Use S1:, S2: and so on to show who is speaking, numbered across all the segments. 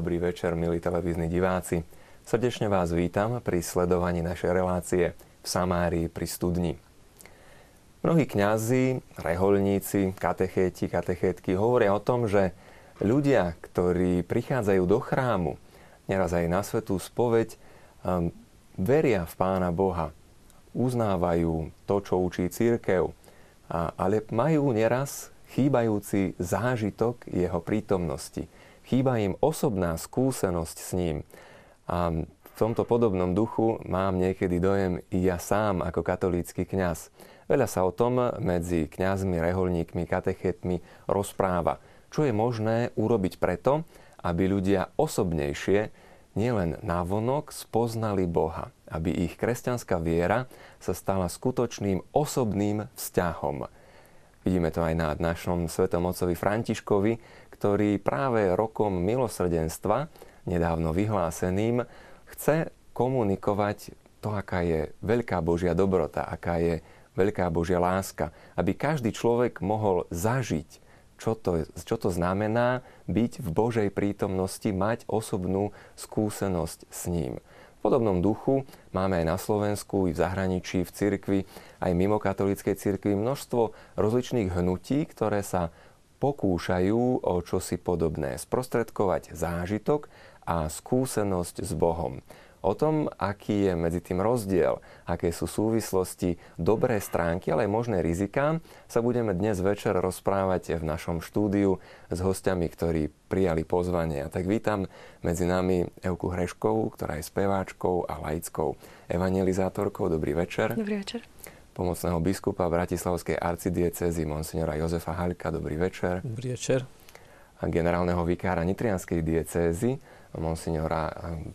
S1: Dobrý večer, milí televízni diváci. Srdečne vás vítam pri sledovaní našej relácie v Samárii pri studni. Mnohí kňazi, reholníci, katechéti, katechétky hovoria o tom, že ľudia, ktorí prichádzajú do chrámu, neraz aj na svetú spoveď, um, veria v Pána Boha, uznávajú to, čo učí církev, ale majú neraz chýbajúci zážitok jeho prítomnosti. Chýba im osobná skúsenosť s ním. A v tomto podobnom duchu mám niekedy dojem i ja sám ako katolícky kňaz. Veľa sa o tom medzi kňazmi, reholníkmi, katechetmi rozpráva. Čo je možné urobiť preto, aby ľudia osobnejšie nielen navonok spoznali Boha, aby ich kresťanská viera sa stala skutočným osobným vzťahom Vidíme to aj na našom svetom otcovi Františkovi, ktorý práve rokom milosrdenstva, nedávno vyhláseným, chce komunikovať to, aká je veľká Božia dobrota, aká je veľká Božia láska, aby každý človek mohol zažiť, čo to, čo to znamená byť v Božej prítomnosti, mať osobnú skúsenosť s ním. V podobnom duchu máme aj na Slovensku, i v zahraničí, v cirkvi, aj mimo katolíckej cirkvi množstvo rozličných hnutí, ktoré sa pokúšajú o čosi podobné. Sprostredkovať zážitok a skúsenosť s Bohom. O tom, aký je medzi tým rozdiel, aké sú súvislosti, dobré stránky, ale aj možné riziká, sa budeme dnes večer rozprávať v našom štúdiu s hostiami, ktorí prijali pozvanie. A tak vítam medzi nami Euku Hreškovú, ktorá je speváčkou a laickou evangelizátorkou. Dobrý večer.
S2: Dobrý večer.
S1: Pomocného biskupa Bratislavskej arcidiecezy monsignora Jozefa Halka. Dobrý večer.
S3: Dobrý večer.
S1: A generálneho vikára Nitrianskej diecézy monsignora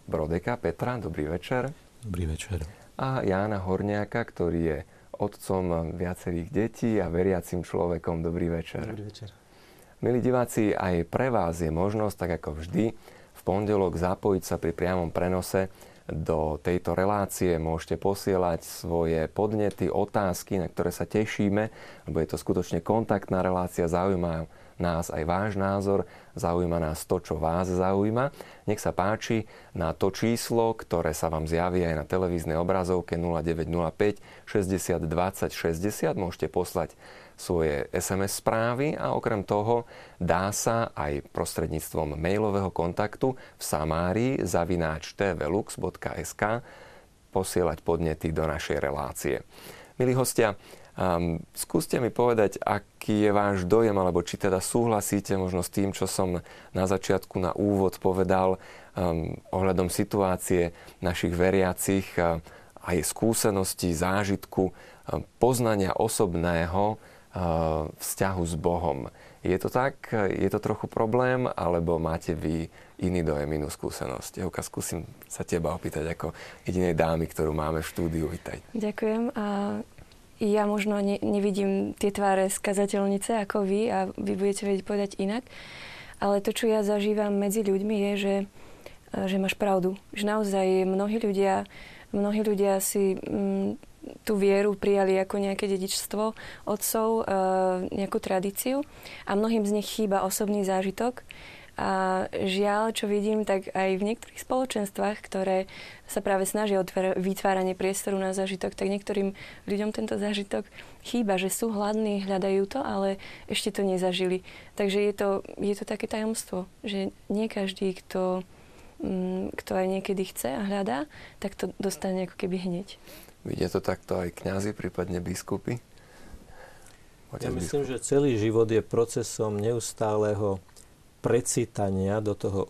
S1: Brodeka Petra. Dobrý večer.
S3: Dobrý večer.
S1: A Jána Horniaka, ktorý je otcom viacerých detí a veriacim človekom. Dobrý večer.
S3: Dobrý večer.
S1: Milí diváci, aj pre vás je možnosť, tak ako vždy, v pondelok zapojiť sa pri priamom prenose do tejto relácie. Môžete posielať svoje podnety, otázky, na ktoré sa tešíme, lebo je to skutočne kontaktná relácia, zaujímajú nás aj váš názor, zaujíma nás to, čo vás zaujíma. Nech sa páči na to číslo, ktoré sa vám zjaví aj na televíznej obrazovke 0905 60 20 60. Môžete poslať svoje SMS správy a okrem toho dá sa aj prostredníctvom mailového kontaktu v Samárii zavináč tvlux.sk posielať podnety do našej relácie. Milí hostia, Um, skúste mi povedať, aký je váš dojem, alebo či teda súhlasíte možno s tým, čo som na začiatku na úvod povedal um, ohľadom situácie našich veriacich, uh, aj skúsenosti, zážitku, uh, poznania osobného uh, vzťahu s Bohom. Je to tak? Je to trochu problém? Alebo máte vy iný dojem, inú skúsenosť? Jevka, skúsim sa teba opýtať ako jedinej dámy, ktorú máme v štúdiu. Vítaj.
S2: Ďakujem. A ja možno ne, nevidím tie tváre skazateľnice ako vy a vy budete vedieť povedať inak. Ale to, čo ja zažívam medzi ľuďmi, je, že, e, že máš pravdu. Že naozaj mnohí ľudia, mnohí ľudia si m, mm, tú vieru prijali ako nejaké dedičstvo otcov, e, nejakú tradíciu a mnohým z nich chýba osobný zážitok a žiaľ, čo vidím, tak aj v niektorých spoločenstvách, ktoré sa práve snažia o vytváranie priestoru na zážitok, tak niektorým ľuďom tento zážitok chýba, že sú hladní, hľadajú to, ale ešte to nezažili. Takže je to, je to také tajomstvo, že nie každý, kto, mm, kto aj niekedy chce a hľadá, tak to dostane ako keby hneď.
S1: Vidia to takto aj kňazi, prípadne biskupy?
S3: Ja myslím, že celý život je procesom neustáleho precítania do toho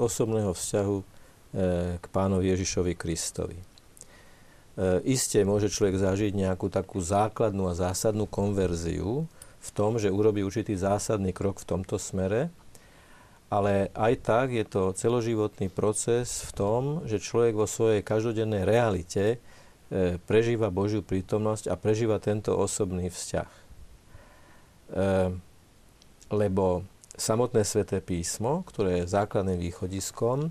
S3: osobného vzťahu e, k pánovi Ježišovi Kristovi. E, Isté môže človek zažiť nejakú takú základnú a zásadnú konverziu v tom, že urobí určitý zásadný krok v tomto smere, ale aj tak je to celoživotný proces v tom, že človek vo svojej každodennej realite e, prežíva Božiu prítomnosť a prežíva tento osobný vzťah. Lebo samotné sveté písmo, ktoré je základným východiskom,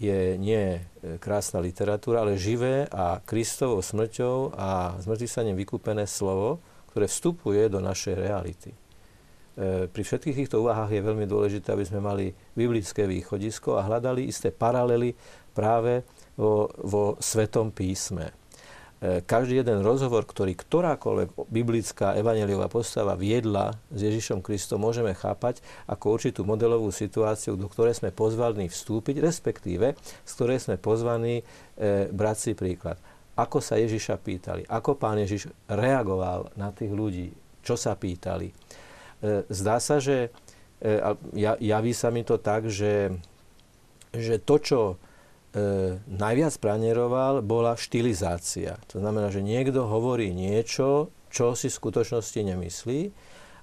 S3: je nie krásna literatúra, ale živé a Kristovou smrťou a zmrtvýstaním vykúpené slovo, ktoré vstupuje do našej reality. pri všetkých týchto úvahách je veľmi dôležité, aby sme mali biblické východisko a hľadali isté paralely práve vo, vo Svetom písme. E, každý jeden rozhovor, ktorý ktorákoľvek biblická evaneliová postava viedla s Ježišom Kristom, môžeme chápať ako určitú modelovú situáciu, do ktorej sme pozvaní vstúpiť, respektíve z ktorej sme pozvaní e, brať si príklad. Ako sa Ježiša pýtali, ako pán Ježiš reagoval na tých ľudí, čo sa pýtali. E, zdá sa, že e, javí sa mi to tak, že, že to, čo najviac pranieroval, bola štilizácia. To znamená, že niekto hovorí niečo, čo si v skutočnosti nemyslí,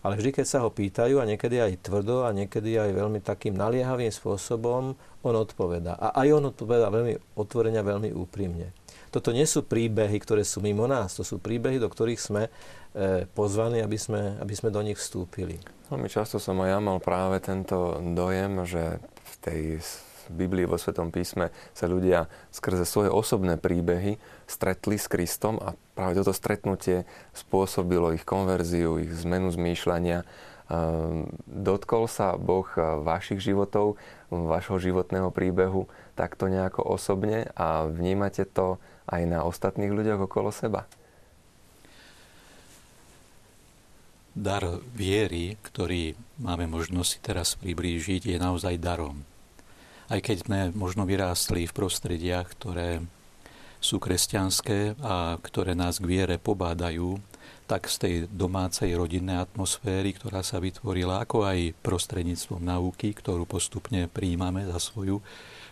S3: ale vždy, keď sa ho pýtajú, a niekedy aj tvrdo, a niekedy aj veľmi takým naliehavým spôsobom, on odpovedá. A aj on odpovedá veľmi otvorene, veľmi úprimne. Toto nie sú príbehy, ktoré sú mimo nás, to sú príbehy, do ktorých sme e, pozvaní, aby sme, aby sme do nich vstúpili.
S1: Veľmi často som aj ja mal práve tento dojem, že v tej Biblii, vo Svetom písme sa ľudia skrze svoje osobné príbehy stretli s Kristom a práve toto stretnutie spôsobilo ich konverziu, ich zmenu zmýšľania. Ehm, dotkol sa Boh vašich životov, vašho životného príbehu takto nejako osobne a vnímate to aj na ostatných ľuďoch okolo seba?
S4: Dar viery, ktorý máme možnosť si teraz priblížiť, je naozaj darom aj keď sme možno vyrástli v prostrediach, ktoré sú kresťanské a ktoré nás k viere pobádajú, tak z tej domácej rodinnej atmosféry, ktorá sa vytvorila, ako aj prostredníctvom nauky, ktorú postupne príjmame za svoju,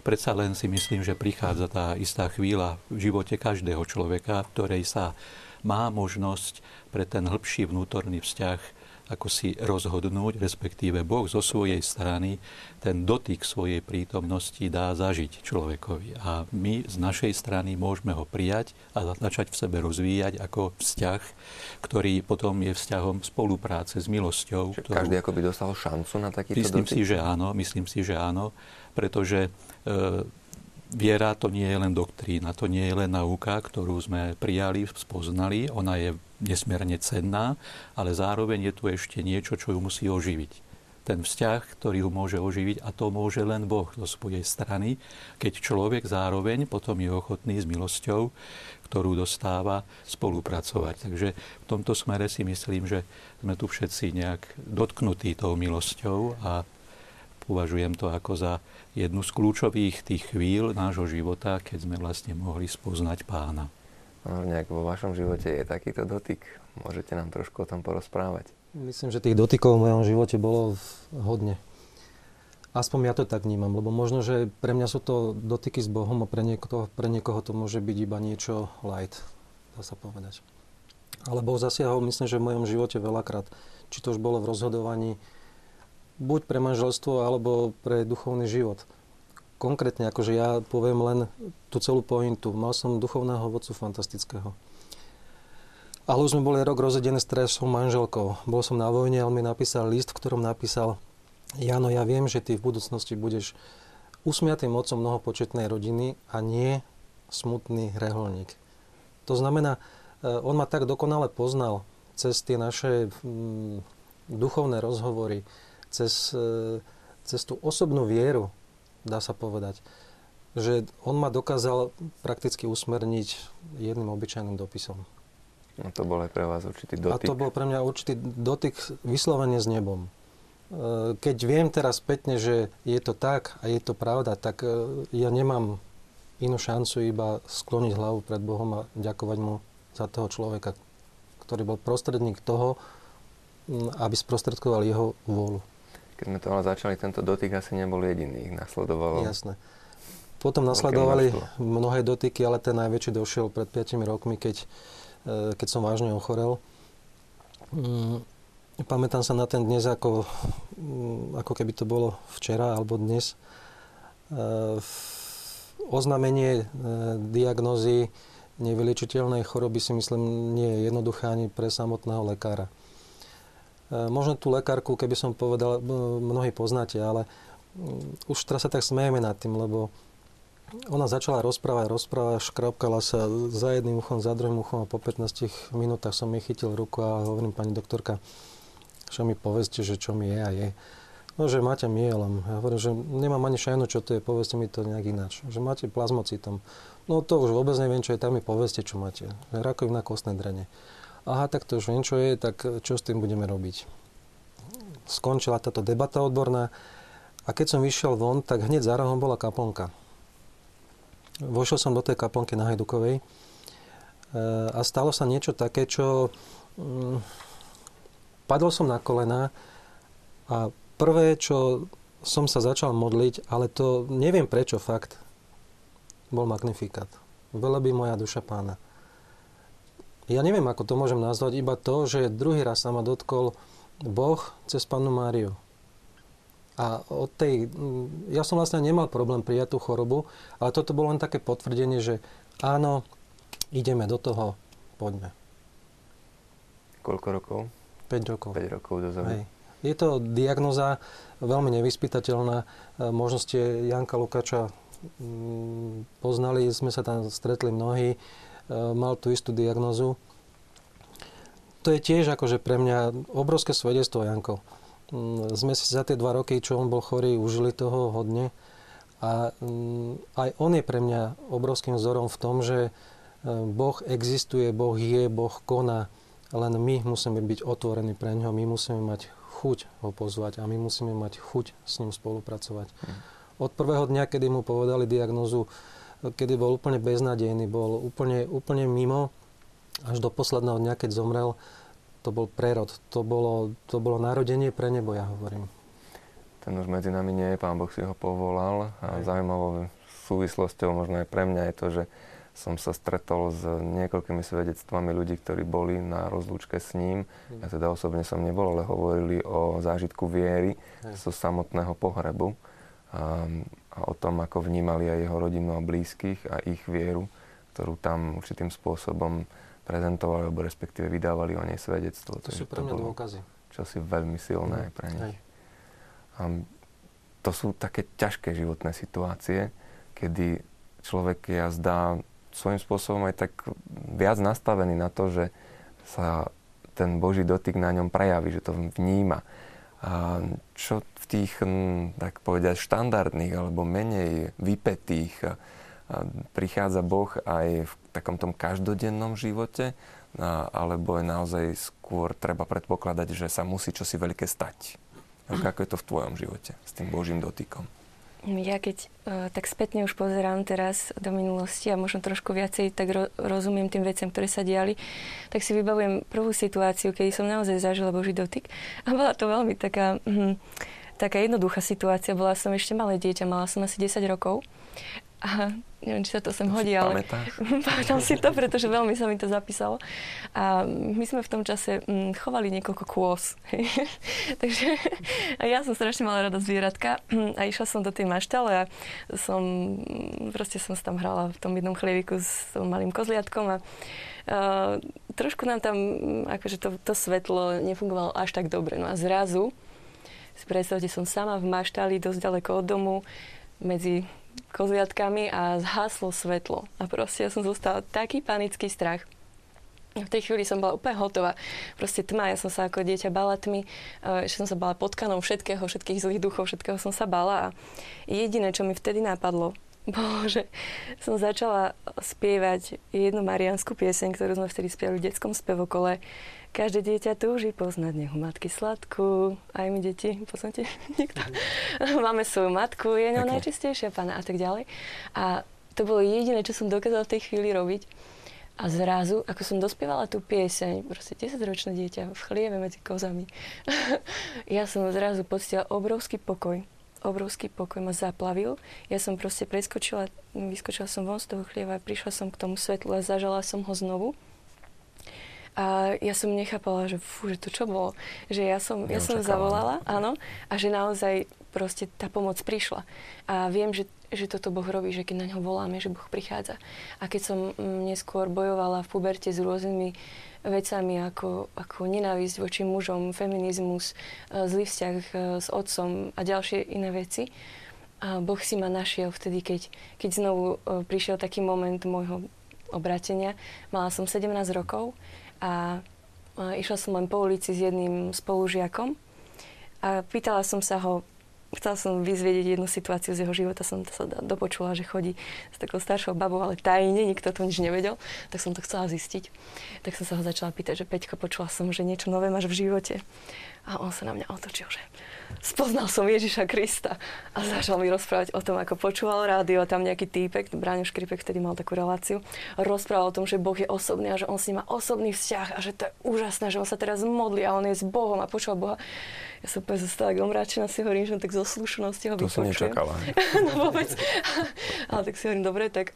S4: predsa len si myslím, že prichádza tá istá chvíľa v živote každého človeka, v ktorej sa má možnosť pre ten hĺbší vnútorný vzťah ako si rozhodnúť, respektíve Boh zo svojej strany ten dotyk svojej prítomnosti dá zažiť človekovi. A my z našej strany môžeme ho prijať a začať v sebe rozvíjať ako vzťah, ktorý potom je vzťahom spolupráce s milosťou.
S1: Čiže ktorú... každý by dostal šancu na takýto
S4: myslím
S1: dotyk?
S4: Si, že áno, myslím si, že áno, pretože e, viera to nie je len doktrína, to nie je len nauka, ktorú sme prijali, spoznali, ona je nesmierne cenná, ale zároveň je tu ešte niečo, čo ju musí oživiť. Ten vzťah, ktorý ju môže oživiť, a to môže len Boh zo svojej strany, keď človek zároveň potom je ochotný s milosťou, ktorú dostáva, spolupracovať. Takže v tomto smere si myslím, že sme tu všetci nejak dotknutí tou milosťou a považujem to ako za jednu z kľúčových tých chvíľ nášho života, keď sme vlastne mohli spoznať pána.
S1: Nejak vo vašom živote je takýto dotyk. Môžete nám trošku o tom porozprávať.
S5: Myslím, že tých dotykov v mojom živote bolo hodne. Aspoň ja to tak vnímam, lebo možno, že pre mňa sú to dotyky s Bohom a pre niekoho, pre niekoho to môže byť iba niečo light, dá sa povedať. Ale Boh zasiahol, myslím, že v mojom živote veľakrát. Či to už bolo v rozhodovaní buď pre manželstvo, alebo pre duchovný život. Konkrétne, akože ja poviem len tú celú pointu. Mal som duchovného vodcu fantastického. Ale už sme boli rok rozedené s trešou manželkou. Bol som na vojne on mi napísal list, v ktorom napísal Jano, ja viem, že ty v budúcnosti budeš usmiatým otcom mnohopočetnej rodiny a nie smutný reholník. To znamená, e, on ma tak dokonale poznal cez tie naše mm, duchovné rozhovory, cez, e, cez tú osobnú vieru, dá sa povedať, že on ma dokázal prakticky usmerniť jedným obyčajným dopisom.
S1: A to bol aj pre vás určitý dotyk.
S5: A to bol pre mňa určitý dotyk vyslovene s nebom. E, keď viem teraz spätne, že je to tak a je to pravda, tak e, ja nemám inú šancu iba skloniť hlavu pred Bohom a ďakovať mu za toho človeka, ktorý bol prostredník toho, aby sprostredkoval jeho vôľu.
S1: Keď sme to ale začali, tento dotyk asi nebol jediný, ich nasledovalo.
S5: Jasné. Potom nasledovali mnohé dotyky, ale ten najväčší došiel pred 5 rokmi, keď, e, keď som vážne ochorel. Mm, pamätám sa na ten dnes, ako, mm, ako keby to bolo včera alebo dnes. E, oznámenie e, diagnózy nevyliečiteľnej choroby si myslím nie je jednoduché ani pre samotného lekára. E, možno tú lekárku, keby som povedal, mnohí poznáte, ale mm, už teraz sa tak smejeme nad tým, lebo ona začala rozprávať, rozprávať, škrapkala sa za jedným uchom, za druhým uchom a po 15 minútach som jej chytil ruku a hovorím, pani doktorka, Čo mi povedzte, že čo mi je a je. No, že máte mielom. Ja hovorím, že nemám ani šajnu, čo to je, povedzte mi to nejak ináč. Že máte plazmocitom. No to už vôbec neviem, čo je, tak mi povedzte, čo máte. Rakovina kostné drene. Aha, tak to už viem, je, tak čo s tým budeme robiť? Skončila táto debata odborná a keď som vyšiel von, tak hneď za rohom bola kaplnka. Vošiel som do tej kaplnky na Hajdukovej a stalo sa niečo také, čo... Mm, padol som na kolena a prvé, čo som sa začal modliť, ale to neviem prečo fakt, bol magnifikát. by moja duša pána. Ja neviem, ako to môžem nazvať, iba to, že druhý raz sa ma dotkol Boh cez Pannu Máriu. A od tej, ja som vlastne nemal problém prijať tú chorobu, ale toto bolo len také potvrdenie, že áno, ideme do toho, poďme.
S1: Koľko rokov?
S5: 5 rokov.
S1: 5 rokov dozadu. Hej.
S5: Je to diagnoza veľmi nevyspytateľná. E, možno ste Janka Lukáča mm, poznali, sme sa tam stretli mnohí, mal tú istú diagnozu. To je tiež akože pre mňa obrovské svedectvo, Janko. Mm, sme si za tie dva roky, čo on bol chorý, užili toho hodne. A mm, aj on je pre mňa obrovským vzorom v tom, že Boh existuje, Boh je, Boh koná, len my musíme byť otvorení pre ňo, my musíme mať chuť ho pozvať a my musíme mať chuť s ním spolupracovať. Mm. Od prvého dňa, kedy mu povedali diagnozu, kedy bol úplne beznadejný, bol úplne, úplne mimo, až do posledného dňa, keď zomrel, to bol prerod, to bolo, to bolo narodenie pre nebo, ja hovorím.
S1: Ten už medzi nami nie je, pán Boh si ho povolal. A zaujímavou súvislosťou možno aj pre mňa je to, že som sa stretol s niekoľkými svedectvami ľudí, ktorí boli na rozlúčke s ním. Ja teda osobne som nebol, ale hovorili o zážitku viery zo samotného pohrebu a, a o tom, ako vnímali aj jeho rodinu a blízkych a ich vieru, ktorú tam určitým spôsobom prezentovali, alebo respektíve vydávali o nej svedectvo.
S5: To, sú pre mňa dôkazy.
S1: Čo si veľmi silné mm. pre nich. A to sú také ťažké životné situácie, kedy človek je zdá svojím spôsobom aj tak viac nastavený na to, že sa ten Boží dotyk na ňom prejaví, že to vníma. A čo v tých, tak povedať, štandardných alebo menej vypetých prichádza Boh aj v takom tom každodennom živote, alebo je naozaj skôr treba predpokladať, že sa musí čosi veľké stať. Ako je to v tvojom živote s tým Božím dotykom?
S2: Ja keď uh, tak spätne už pozerám teraz do minulosti a možno trošku viacej tak ro- rozumiem tým veciam, ktoré sa diali, tak si vybavujem prvú situáciu, kedy som naozaj zažila Boží dotyk. A bola to veľmi taká, hm, taká jednoduchá situácia. Bola som ešte malé dieťa, mala som asi 10 rokov. A neviem, či sa to sem hodí, ale pamätám si to, pretože veľmi sa mi to zapísalo. A my sme v tom čase mm, chovali niekoľko kôz. Takže a ja som strašne mala rada zvieratka a išla som do tej maštale a som, proste som sa tam hrala v tom jednom chlieviku s malým kozliatkom a Uh, trošku nám tam akože to, to svetlo nefungovalo až tak dobre. No a zrazu, si predstavte, som sama v maštali, dosť ďaleko od domu, medzi kozliatkami a zhaslo svetlo. A proste ja som zostala taký panický strach. V tej chvíli som bola úplne hotová. Proste tma, ja som sa ako dieťa bala tmy, ešte som sa bala potkanou všetkého, všetkých zlých duchov, všetkého som sa bala. A jediné, čo mi vtedy napadlo, bolo, že som začala spievať jednu marianskú pieseň, ktorú sme vtedy spievali v detskom spevokole. Každé dieťa túži poznať nehu matky sladkú. Aj my deti, poznáte niekto? Máme svoju matku, je ňou najčistejšia pána a tak ďalej. A to bolo jediné, čo som dokázala v tej chvíli robiť. A zrazu, ako som dospievala tú pieseň, proste 10-ročné dieťa v chlieve medzi kozami, ja som zrazu pocitila obrovský pokoj. Obrovský pokoj ma zaplavil. Ja som proste preskočila, vyskočila som von z toho chlieva, prišla som k tomu svetlu a zažala som ho znovu. A ja som nechápala, že fú, že to čo bolo. Že ja som, ja som zavolala, áno, a že naozaj proste tá pomoc prišla. A viem, že, že toto Boh robí, že keď na ňo voláme, že Boh prichádza. A keď som mm, neskôr bojovala v puberte s rôznymi vecami ako, ako nenávisť voči mužom, feminizmus, e, zlý vzťah e, s otcom a ďalšie iné veci, a Boh si ma našiel vtedy, keď, keď znovu e, prišiel taký moment môjho obratenia. Mala som 17 rokov a Išla som len po ulici s jedným spolužiakom a pýtala som sa ho, chcela som vyzvedieť jednu situáciu z jeho života, som sa dopočula, že chodí s takou staršou babou, ale tajne, nikto to nič nevedel, tak som to chcela zistiť. Tak som sa ho začala pýtať, že Peťko, počula som, že niečo nové máš v živote. A on sa na mňa otočil, že spoznal som Ježiša Krista. A začal mi rozprávať o tom, ako počúval rádio, tam nejaký týpek, Bráňo Škripek vtedy mal takú reláciu, rozprával o tom, že Boh je osobný a že on s ním má osobný vzťah a že to je úžasné, že on sa teraz modlí a on je s Bohom a počúva Boha. Ja som úplne zostala tak omráčená, si hovorím, že tak zo slušnosti ho
S1: To som nečakala.
S2: no vôbec. Ale tak si hovorím, dobre, tak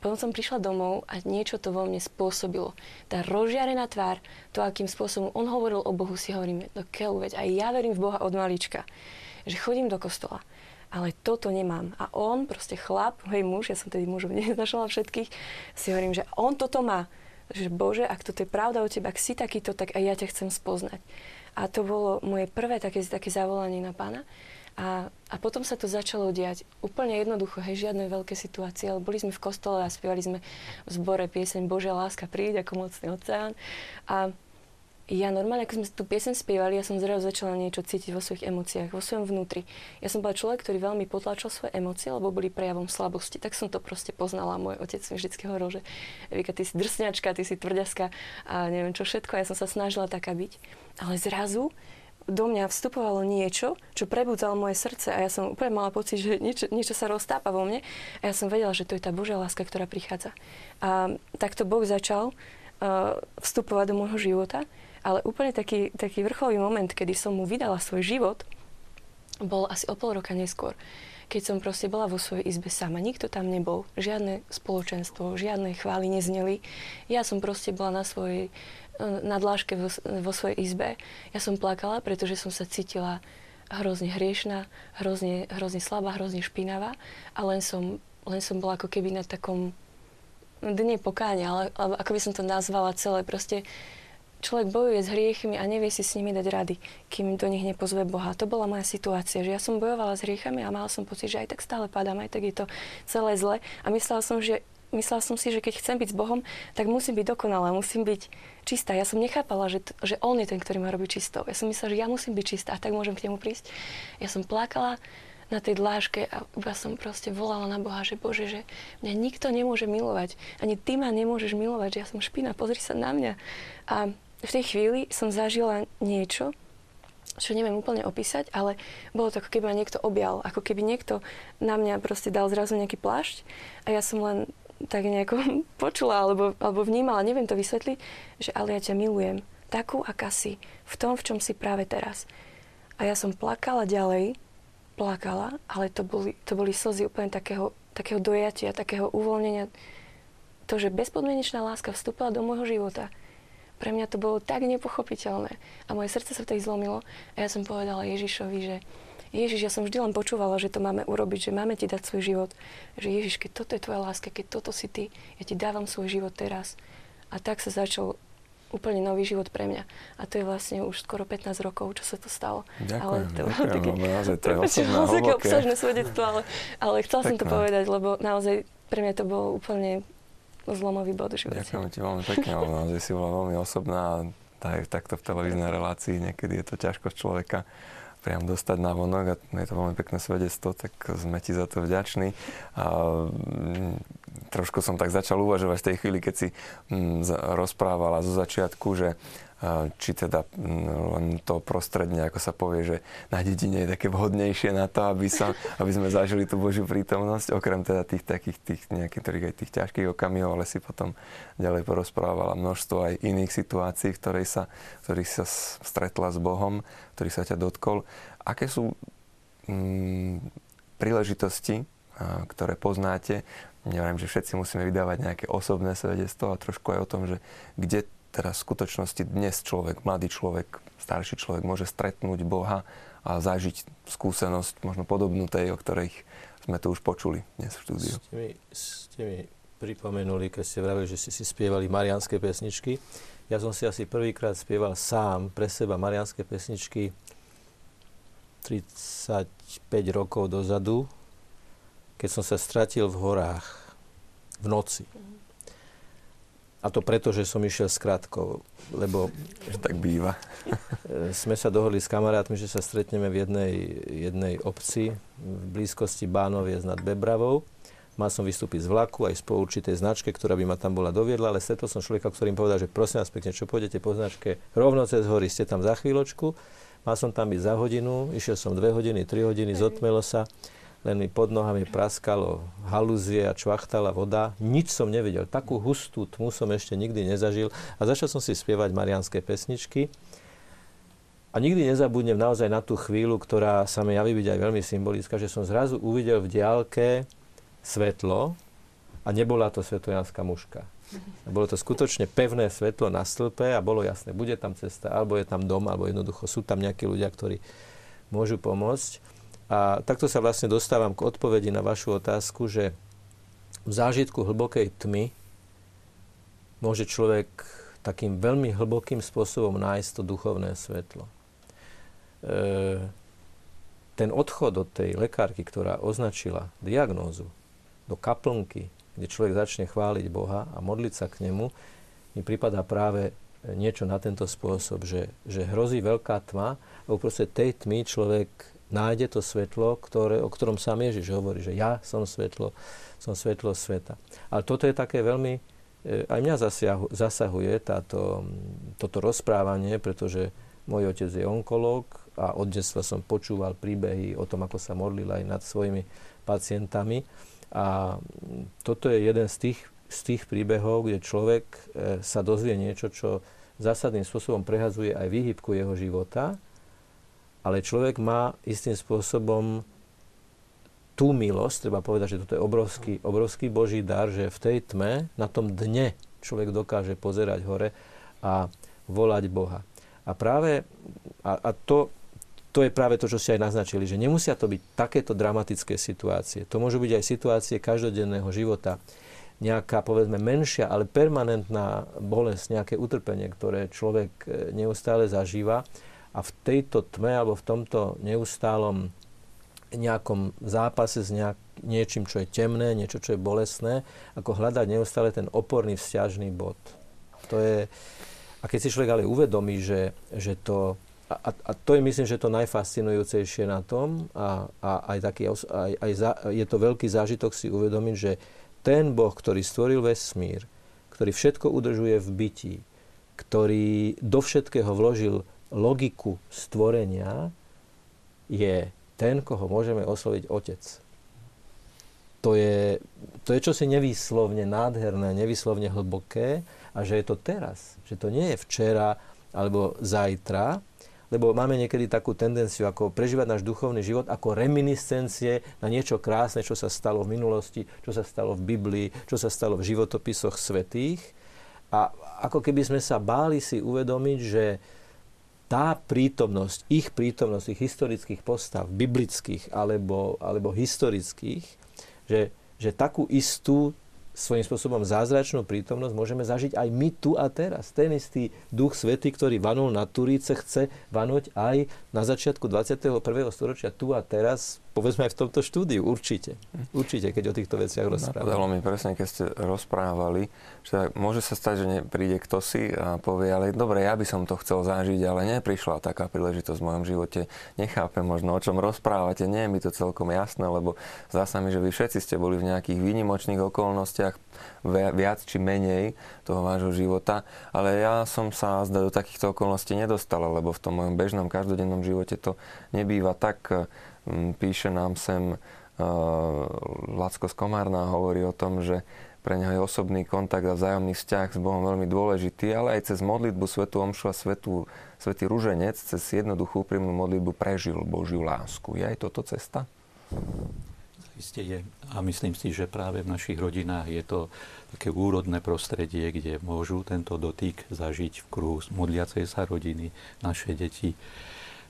S2: potom som prišla domov a niečo to vo mne spôsobilo. Tá rozžiarená tvár, to, akým spôsobom on hovoril o Bohu, si hovorím, no keľu, veď aj ja verím v Boha od malička. Že chodím do kostola, ale toto nemám. A on, proste chlap, hej muž, ja som tedy mužov neznašala všetkých, si hovorím, že on toto má. Že Bože, ak toto je pravda o tebe, ak si takýto, tak aj ja ťa chcem spoznať. A to bolo moje prvé také, také zavolanie na pána. A, a potom sa to začalo diať úplne jednoducho, hej, žiadne veľké situácie, ale boli sme v kostole a spievali sme v zbore pieseň Božia láska príď ako mocný oceán. A ja normálne, ako sme tú pieseň spievali, ja som zrazu začala niečo cítiť vo svojich emóciách, vo svojom vnútri. Ja som bola človek, ktorý veľmi potlačil svoje emócie, lebo boli prejavom slabosti. Tak som to proste poznala. Môj otec mi vždy hovoril, že Evika, ty si drsňačka, ty si tvrďaska a neviem čo všetko. Ja som sa snažila taká byť. Ale zrazu do mňa vstupovalo niečo, čo prebudzalo moje srdce a ja som úplne mala pocit, že niečo, niečo sa roztápa vo mne a ja som vedela, že to je tá Božia láska, ktorá prichádza. A takto Boh začal uh, vstupovať do môjho života, ale úplne taký, taký vrcholový moment, kedy som mu vydala svoj život, bol asi o pol roka neskôr keď som proste bola vo svojej izbe sama. Nikto tam nebol, žiadne spoločenstvo, žiadne chvály nezneli. Ja som proste bola na svojej na dláške vo, vo svojej izbe. Ja som plakala, pretože som sa cítila hrozne hriešná, hrozne, hrozne slabá, hrozne špinavá a len som, len som bola ako keby na takom dne pokáňa, ale, alebo ako by som to nazvala celé. Proste človek bojuje s hriechmi a nevie si s nimi dať rady, kým do nich nepozve Boha. To bola moja situácia, že ja som bojovala s hriechami a mala som pocit, že aj tak stále padám, aj tak je to celé zle. A myslela som, že myslela som si, že keď chcem byť s Bohom, tak musím byť dokonalá, musím byť čistá. Ja som nechápala, že, že On je ten, ktorý ma robí čistou. Ja som myslela, že ja musím byť čistá a tak môžem k nemu prísť. Ja som plakala na tej dláške a iba som proste volala na Boha, že Bože, že mňa nikto nemôže milovať. Ani Ty ma nemôžeš milovať, že ja som špina, pozri sa na mňa. A v tej chvíli som zažila niečo, čo neviem úplne opísať, ale bolo to ako keby ma niekto objal, ako keby niekto na mňa proste dal zrazu nejaký plášť a ja som len tak nejako počula alebo, alebo vnímala, neviem to vysvetliť, že ale ja ťa milujem, takú, aká si, v tom, v čom si práve teraz. A ja som plakala ďalej, plakala, ale to boli, to boli slzy úplne takého, takého dojatia, takého uvoľnenia. To, že bezpodmienečná láska vstúpila do môjho života, pre mňa to bolo tak nepochopiteľné. A moje srdce sa vtedy zlomilo a ja som povedala Ježišovi, že Ježiš, ja som vždy len počúvala, že to máme urobiť, že máme ti dať svoj život. Že Ježiš, keď toto je tvoja láska, keď toto si ty, ja ti dávam svoj život teraz. A tak sa začal úplne nový život pre mňa. A to je vlastne už skoro 15 rokov, čo sa to stalo.
S1: Ďakujem, ale to ďakujem, také, naozaj to je
S2: osobná, také obsažné svedectvo, ale, ale chcela som to povedať, lebo naozaj pre mňa to bolo úplne zlomový bod v živote.
S1: Ďakujem ti veľmi pekne, ale naozaj si bola veľmi osobná a tak, takto v televíznej relácii niekedy je to ťažko človeka priam dostať na vonok a je to veľmi pekné svedectvo, tak sme ti za to vďační. A, mm, trošku som tak začal uvažovať v tej chvíli, keď si m, mm, rozprávala zo začiatku, že či teda len to prostredne, ako sa povie, že na dedine je také vhodnejšie na to, aby, sa, aby sme zažili tú Božiu prítomnosť, okrem teda tých takých tých nejakých tých ťažkých okamihov, ale si potom ďalej porozprávala množstvo aj iných situácií, v ktorej sa, ktorých sa stretla s Bohom, ktorý sa ťa dotkol. Aké sú mm, príležitosti, ktoré poznáte, neviem, že všetci musíme vydávať nejaké osobné svedectvo a trošku aj o tom, že kde teraz v skutočnosti dnes človek, mladý človek, starší človek môže stretnúť Boha a zažiť skúsenosť možno podobnú tej, o ktorej sme tu už počuli dnes v štúdiu.
S3: Ste mi, ste mi pripomenuli, keď ste vravili, že ste si spievali marianské pesničky. Ja som si asi prvýkrát spieval sám pre seba marianské pesničky 35 rokov dozadu, keď som sa stratil v horách v noci. A to preto, že som išiel s krátkou, lebo...
S1: Tak býva.
S3: sme sa dohodli s kamarátmi, že sa stretneme v jednej, jednej obci v blízkosti Bánoviec nad Bebravou. Mal som vystúpiť z vlaku aj po určitej značke, ktorá by ma tam bola doviedla, ale stretol som človeka, ktorý mi povedal, že prosím vás pekne, čo pôjdete po značke, rovno cez hory, ste tam za chvíľočku. Mal som tam byť za hodinu, išiel som dve hodiny, tri hodiny, zotmelo sa len mi pod nohami praskalo halúzie a čvachtala voda. Nič som nevidel. Takú hustú tmu som ešte nikdy nezažil. A začal som si spievať marianské pesničky. A nikdy nezabudnem naozaj na tú chvíľu, ktorá sa mi javí byť aj veľmi symbolická, že som zrazu uvidel v diálke svetlo a nebola to svetojanská muška. Bolo to skutočne pevné svetlo na stĺpe a bolo jasné, bude tam cesta, alebo je tam dom, alebo jednoducho sú tam nejakí ľudia, ktorí môžu pomôcť. A takto sa vlastne dostávam k odpovedi na vašu otázku, že v zážitku hlbokej tmy môže človek takým veľmi hlbokým spôsobom nájsť to duchovné svetlo. E, ten odchod od tej lekárky, ktorá označila diagnózu do kaplnky, kde človek začne chváliť Boha a modliť sa k nemu, mi pripadá práve niečo na tento spôsob, že, že hrozí veľká tma a uprostred tej tmy človek nájde to svetlo, ktoré, o ktorom sám Ježiš hovorí, že ja som svetlo, som svetlo sveta. Ale toto je také veľmi, e, aj mňa zasahuje táto, toto rozprávanie, pretože môj otec je onkológ a od detstva som počúval príbehy o tom, ako sa modlil aj nad svojimi pacientami. A toto je jeden z tých, z tých príbehov, kde človek e, sa dozvie niečo, čo zásadným spôsobom prehazuje aj výhybku jeho života ale človek má istým spôsobom tú milosť, treba povedať, že toto je obrovský, obrovský Boží dar, že v tej tme, na tom dne človek dokáže pozerať hore a volať Boha. A práve, a, a to, to je práve to, čo ste aj naznačili, že nemusia to byť takéto dramatické situácie. To môžu byť aj situácie každodenného života. Nejaká, povedzme, menšia, ale permanentná bolesť, nejaké utrpenie, ktoré človek e, neustále zažíva tejto tme alebo v tomto neustálom nejakom zápase s nejak, niečím, čo je temné, niečo, čo je bolestné, ako hľadať neustále ten oporný vzťažný bod. To je, a keď si človek ale uvedomí, že, že to, a, a to je myslím, že to najfascinujúcejšie na tom a, a aj, taký, aj, aj za, je to veľký zážitok si uvedomiť, že ten Boh, ktorý stvoril vesmír, ktorý všetko udržuje v bytí, ktorý do všetkého vložil logiku stvorenia je ten, koho môžeme osloviť otec. To je, to je čosi nevýslovne nádherné, nevýslovne hlboké a že je to teraz. Že to nie je včera alebo zajtra, lebo máme niekedy takú tendenciu ako prežívať náš duchovný život ako reminiscencie na niečo krásne, čo sa stalo v minulosti, čo sa stalo v Biblii, čo sa stalo v životopisoch svetých. A ako keby sme sa báli si uvedomiť, že tá prítomnosť, ich prítomnosť, ich historických postav, biblických alebo, alebo historických, že, že takú istú svojím spôsobom zázračnú prítomnosť môžeme zažiť aj my tu a teraz. Ten istý duch svety, ktorý vanul na Turíce, chce vanoť aj na začiatku 21. storočia tu a teraz povedzme aj v tomto štúdiu, určite. Určite, keď o týchto veciach rozprávame.
S1: Napadalo mi presne, keď ste rozprávali, že môže sa stať, že príde kto si a povie, ale dobre, ja by som to chcel zažiť, ale neprišla taká príležitosť v mojom živote. Nechápem možno, o čom rozprávate, nie je mi to celkom jasné, lebo zdá sa mi, že vy všetci ste boli v nejakých výnimočných okolnostiach, viac či menej toho vášho života, ale ja som sa zda do takýchto okolností nedostal, lebo v tom mojom bežnom každodennom živote to nebýva tak píše nám sem uh, Lacko z Komárna hovorí o tom, že pre neho je osobný kontakt a vzájomný vzťah s Bohom veľmi dôležitý, ale aj cez modlitbu Svetu Omšu a Svetu, Svetý Ruženec, cez jednoduchú úprimnú modlitbu prežil Božiu lásku. Je aj toto cesta?
S4: Isté je. A myslím si, že práve v našich rodinách je to také úrodné prostredie, kde môžu tento dotyk zažiť v kruhu modliacej sa rodiny, naše deti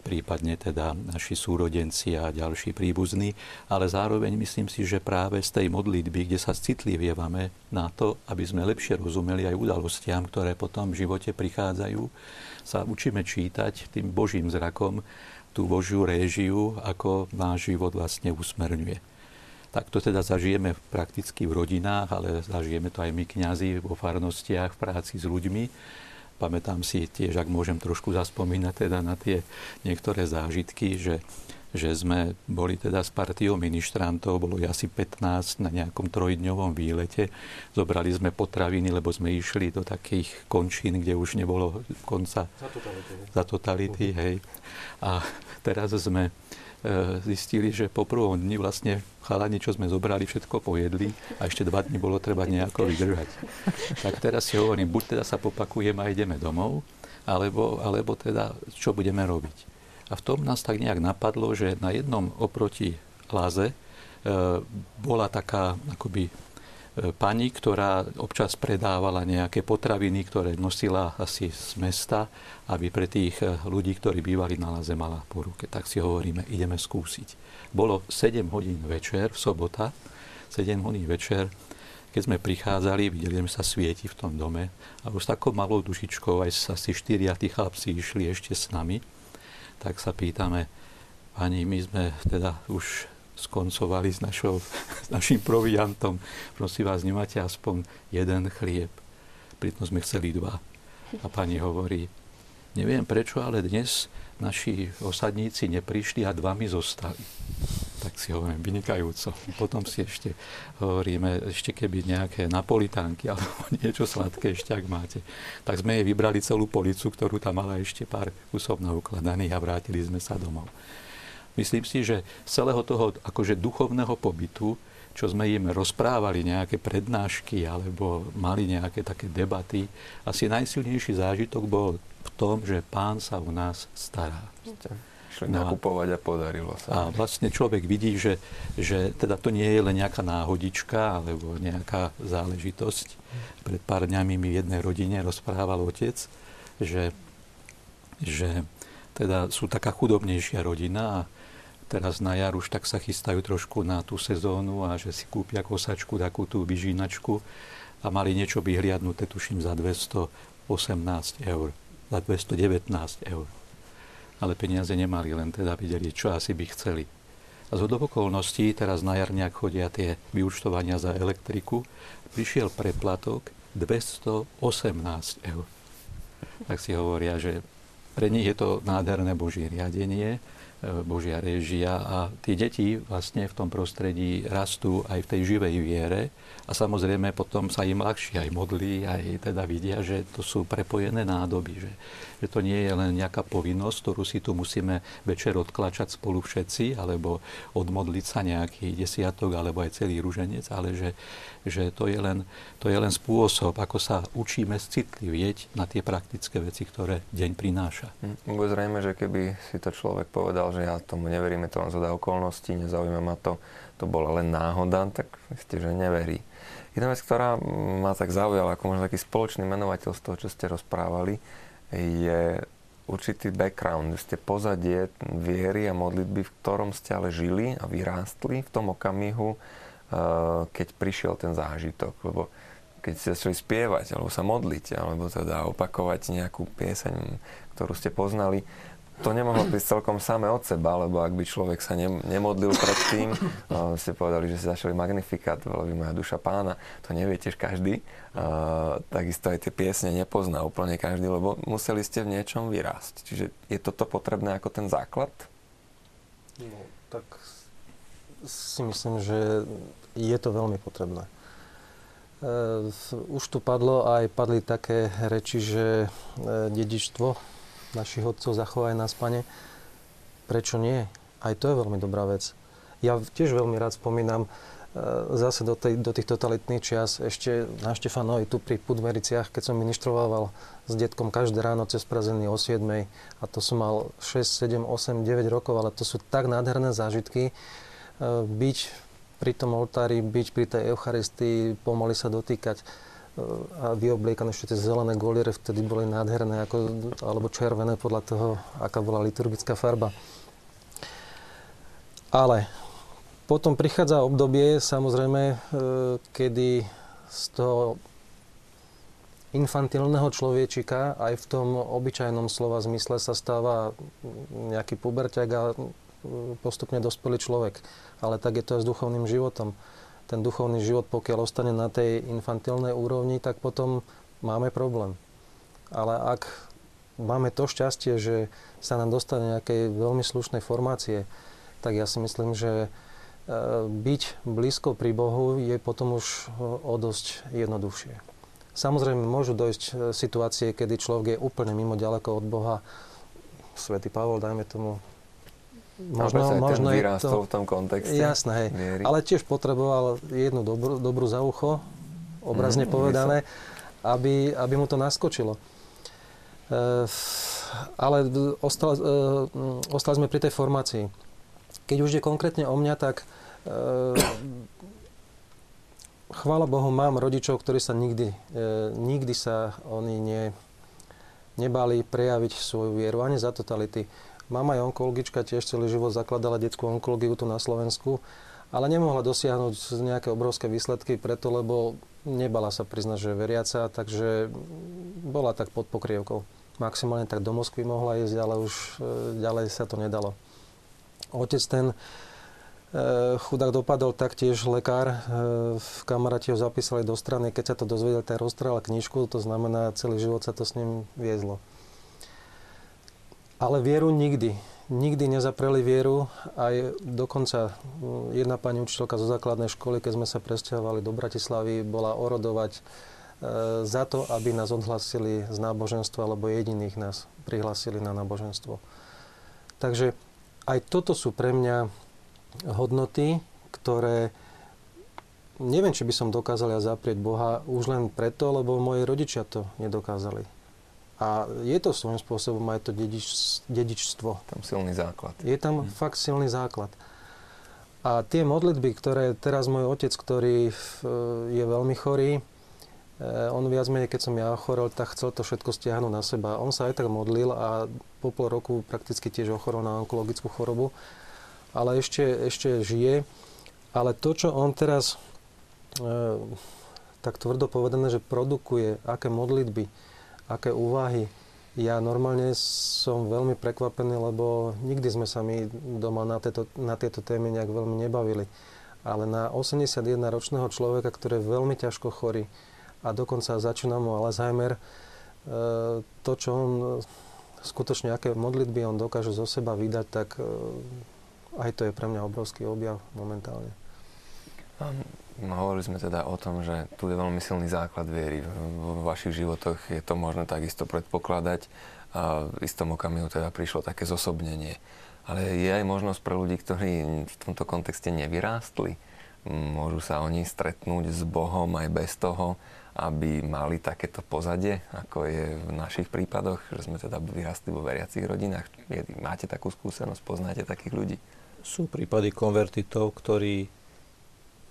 S4: prípadne teda naši súrodenci a ďalší príbuzní, ale zároveň myslím si, že práve z tej modlitby, kde sa citlivievame na to, aby sme lepšie rozumeli aj udalostiam, ktoré potom v živote prichádzajú, sa učíme čítať tým Božím zrakom tú Božiu réžiu, ako náš život vlastne usmerňuje. Tak to teda zažijeme prakticky v rodinách, ale zažijeme to aj my kňazi vo farnostiach, v práci s ľuďmi. Pamätám si tiež, ak môžem trošku zaspomínať teda na tie niektoré zážitky, že že sme boli teda s partiou ministrantov, bolo asi 15 na nejakom trojdňovom výlete. Zobrali sme potraviny, lebo sme išli do takých končín, kde už nebolo konca
S5: za totality,
S4: za totality hej. A teraz sme zistili, že po prvom dni vlastne chalani, čo sme zobrali, všetko pojedli a ešte dva dni bolo treba nejako vydržať. Tak teraz si hovorím, buď teda sa popakujeme a ideme domov, alebo, alebo teda čo budeme robiť. A v tom nás tak nejak napadlo, že na jednom oproti láze e, bola taká akoby e, pani, ktorá občas predávala nejaké potraviny, ktoré nosila asi z mesta, aby pre tých e, ľudí, ktorí bývali na láze, mala po ruke. Tak si hovoríme, ideme skúsiť. Bolo 7 hodín večer, v sobota, 7 hodín večer, keď sme prichádzali, videli sme sa svieti v tom dome a už s takou malou dušičkou aj asi štyria tí chlapci išli ešte s nami tak sa pýtame, pani, my sme teda už skoncovali s, našou, s našim proviantom. Prosím vás, nemáte aspoň jeden chlieb. Pritom sme chceli dva. A pani hovorí, neviem prečo, ale dnes naši osadníci neprišli a dva mi zostali. Tak si hovorím, vynikajúco. Potom si ešte hovoríme, ešte keby nejaké napolitánky alebo niečo sladké ešte, ak máte. Tak sme jej vybrali celú policu, ktorú tam mala ešte pár kusov na ukladaných a vrátili sme sa domov. Myslím si, že z celého toho akože duchovného pobytu, čo sme im rozprávali, nejaké prednášky alebo mali nejaké také debaty, asi najsilnejší zážitok bol v tom, že pán sa u nás stará
S1: išli no nakupovať a podarilo sa.
S4: A vlastne človek vidí, že, že teda to nie je len nejaká náhodička alebo nejaká záležitosť. Pred pár dňami mi v jednej rodine rozprával otec, že, že teda sú taká chudobnejšia rodina a teraz na jar už tak sa chystajú trošku na tú sezónu a že si kúpia kosačku, takú tú vyžínačku a mali niečo vyhliadnuté, tuším, za 218 eur, za 219 eur ale peniaze nemali, len teda videli, čo asi by chceli. A z okolností, teraz na jarniak chodia tie vyučtovania za elektriku, prišiel preplatok 218 eur. Tak si hovoria, že pre nich je to nádherné Božie riadenie, Božia režia a tie deti vlastne v tom prostredí rastú aj v tej živej viere a samozrejme potom sa im ľahšie aj modlí, aj teda vidia, že to sú prepojené nádoby, že, že to nie je len nejaká povinnosť, ktorú si tu musíme večer odklačať spolu všetci, alebo odmodliť sa nejaký desiatok, alebo aj celý ruženec, ale že, že to, je len, to je len spôsob, ako sa učíme citlivieť na tie praktické veci, ktoré deň prináša.
S1: Hm, zrejme, že keby si to človek povedal, že ja tomu neverím, je to len zhoda okolností, nezaujíma ma to, to bola len náhoda, tak ste, že neverí. Jedna vec, ktorá ma tak zaujala, ako možno taký spoločný menovateľ z toho, čo ste rozprávali, je určitý background, ste pozadie viery a modlitby, v ktorom ste ale žili a vyrástli v tom okamihu, keď prišiel ten zážitok. Lebo keď ste začali spievať, alebo sa modliť, alebo teda opakovať nejakú pieseň, ktorú ste poznali, to nemohlo prísť celkom samé od seba, lebo ak by človek sa nemodlil predtým, uh, ste povedali, že ste začali magnifikát, veľmi moja duša pána, to nevie tiež každý. Uh, takisto aj tie piesne nepozná úplne každý, lebo museli ste v niečom vyrásť. Čiže je toto potrebné ako ten základ?
S5: No, tak si myslím, že je to veľmi potrebné. Uh, už tu padlo aj padli také reči, že uh, dedičstvo našich otcov zachovaj nás, Pane. Prečo nie? Aj to je veľmi dobrá vec. Ja tiež veľmi rád spomínam e, zase do, tej, do tých totalitných čias ešte na Štefanovi tu pri Pudmericiach, keď som ministroval s detkom každé ráno cez prazeny o 7 a to som mal 6, 7, 8, 9 rokov, ale to sú tak nádherné zážitky. E, byť pri tom oltári, byť pri tej Eucharistii, pomaly sa dotýkať a vyobliekané ešte tie zelené goliere vtedy boli nádherné, ako, alebo červené podľa toho, aká bola liturgická farba. Ale potom prichádza obdobie, samozrejme, e, kedy z toho infantilného človečika aj v tom obyčajnom slova zmysle sa stáva nejaký puberťak a postupne dospelý človek. Ale tak je to aj s duchovným životom. Ten duchovný život, pokiaľ ostane na tej infantilnej úrovni, tak potom máme problém. Ale ak máme to šťastie, že sa nám dostane nejakej veľmi slušnej formácie, tak ja si myslím, že e, byť blízko pri Bohu je potom už o dosť jednoduchšie. Samozrejme, môžu dojsť e, situácie, kedy človek je úplne mimo ďaleko od Boha. Svetý Pavol, dajme tomu,
S1: Možno, no, možno je to... v tom kontexte.
S5: Jasné, hej. Miery. Ale tiež potreboval jednu dobrú, dobrú za ucho, obrazne mm, povedané, aby, aby mu to naskočilo. E, ale ostali, e, ostali sme pri tej formácii. Keď už je konkrétne o mňa, tak e, chvála Bohu, mám rodičov, ktorí sa nikdy, e, nikdy sa oni ne, nebali prejaviť svoju vieru ani za totality Mama je onkologička, tiež celý život zakladala detskú onkologiu tu na Slovensku, ale nemohla dosiahnuť nejaké obrovské výsledky preto, lebo nebala sa priznať, že je veriaca, takže bola tak pod pokrievkou. Maximálne tak do Moskvy mohla ísť, ale už e, ďalej sa to nedalo. Otec ten e, chudák dopadol taktiež lekár. E, v kamaráti ho zapísali do strany, keď sa to dozvedel, tak rozstrelal knižku, to znamená, celý život sa to s ním viezlo. Ale vieru nikdy. Nikdy nezapreli vieru. Aj dokonca mm, jedna pani učiteľka zo základnej školy, keď sme sa presťahovali do Bratislavy, bola orodovať e, za to, aby nás odhlasili z náboženstva, alebo jediných nás prihlasili na náboženstvo. Takže aj toto sú pre mňa hodnoty, ktoré neviem, či by som dokázal ja zaprieť Boha už len preto, lebo moji rodičia to nedokázali. A je to svojím spôsobom aj to dedič, dedičstvo.
S1: Tam silný základ.
S5: Je tam hmm. fakt silný základ. A tie modlitby, ktoré teraz môj otec, ktorý je veľmi chorý, e, on viac menej, keď som ja ochorel, tak chcel to všetko stiahnuť na seba. On sa aj tak modlil a po pol roku prakticky tiež ochorel na onkologickú chorobu. Ale ešte, ešte žije. Ale to, čo on teraz, e, tak tvrdo povedané, že produkuje, aké modlitby, aké úvahy. Ja normálne som veľmi prekvapený, lebo nikdy sme sa my doma na tieto, na tieto témy nejak veľmi nebavili. Ale na 81-ročného človeka, ktorý je veľmi ťažko chorý a dokonca začína mu Alzheimer, e, to, čo on skutočne, aké modlitby on dokáže zo seba vydať, tak e, aj to je pre mňa obrovský objav momentálne.
S1: Hovorili sme teda o tom, že tu je veľmi silný základ viery. V vašich životoch je to možné takisto predpokladať a v istom okamihu teda prišlo také zosobnenie. Ale je aj možnosť pre ľudí, ktorí v tomto kontexte nevyrástli. Môžu sa oni stretnúť s Bohom aj bez toho, aby mali takéto pozadie, ako je v našich prípadoch, že sme teda vyrastli vo veriacich rodinách. Máte takú skúsenosť, poznáte takých ľudí?
S3: Sú prípady konvertitov, ktorí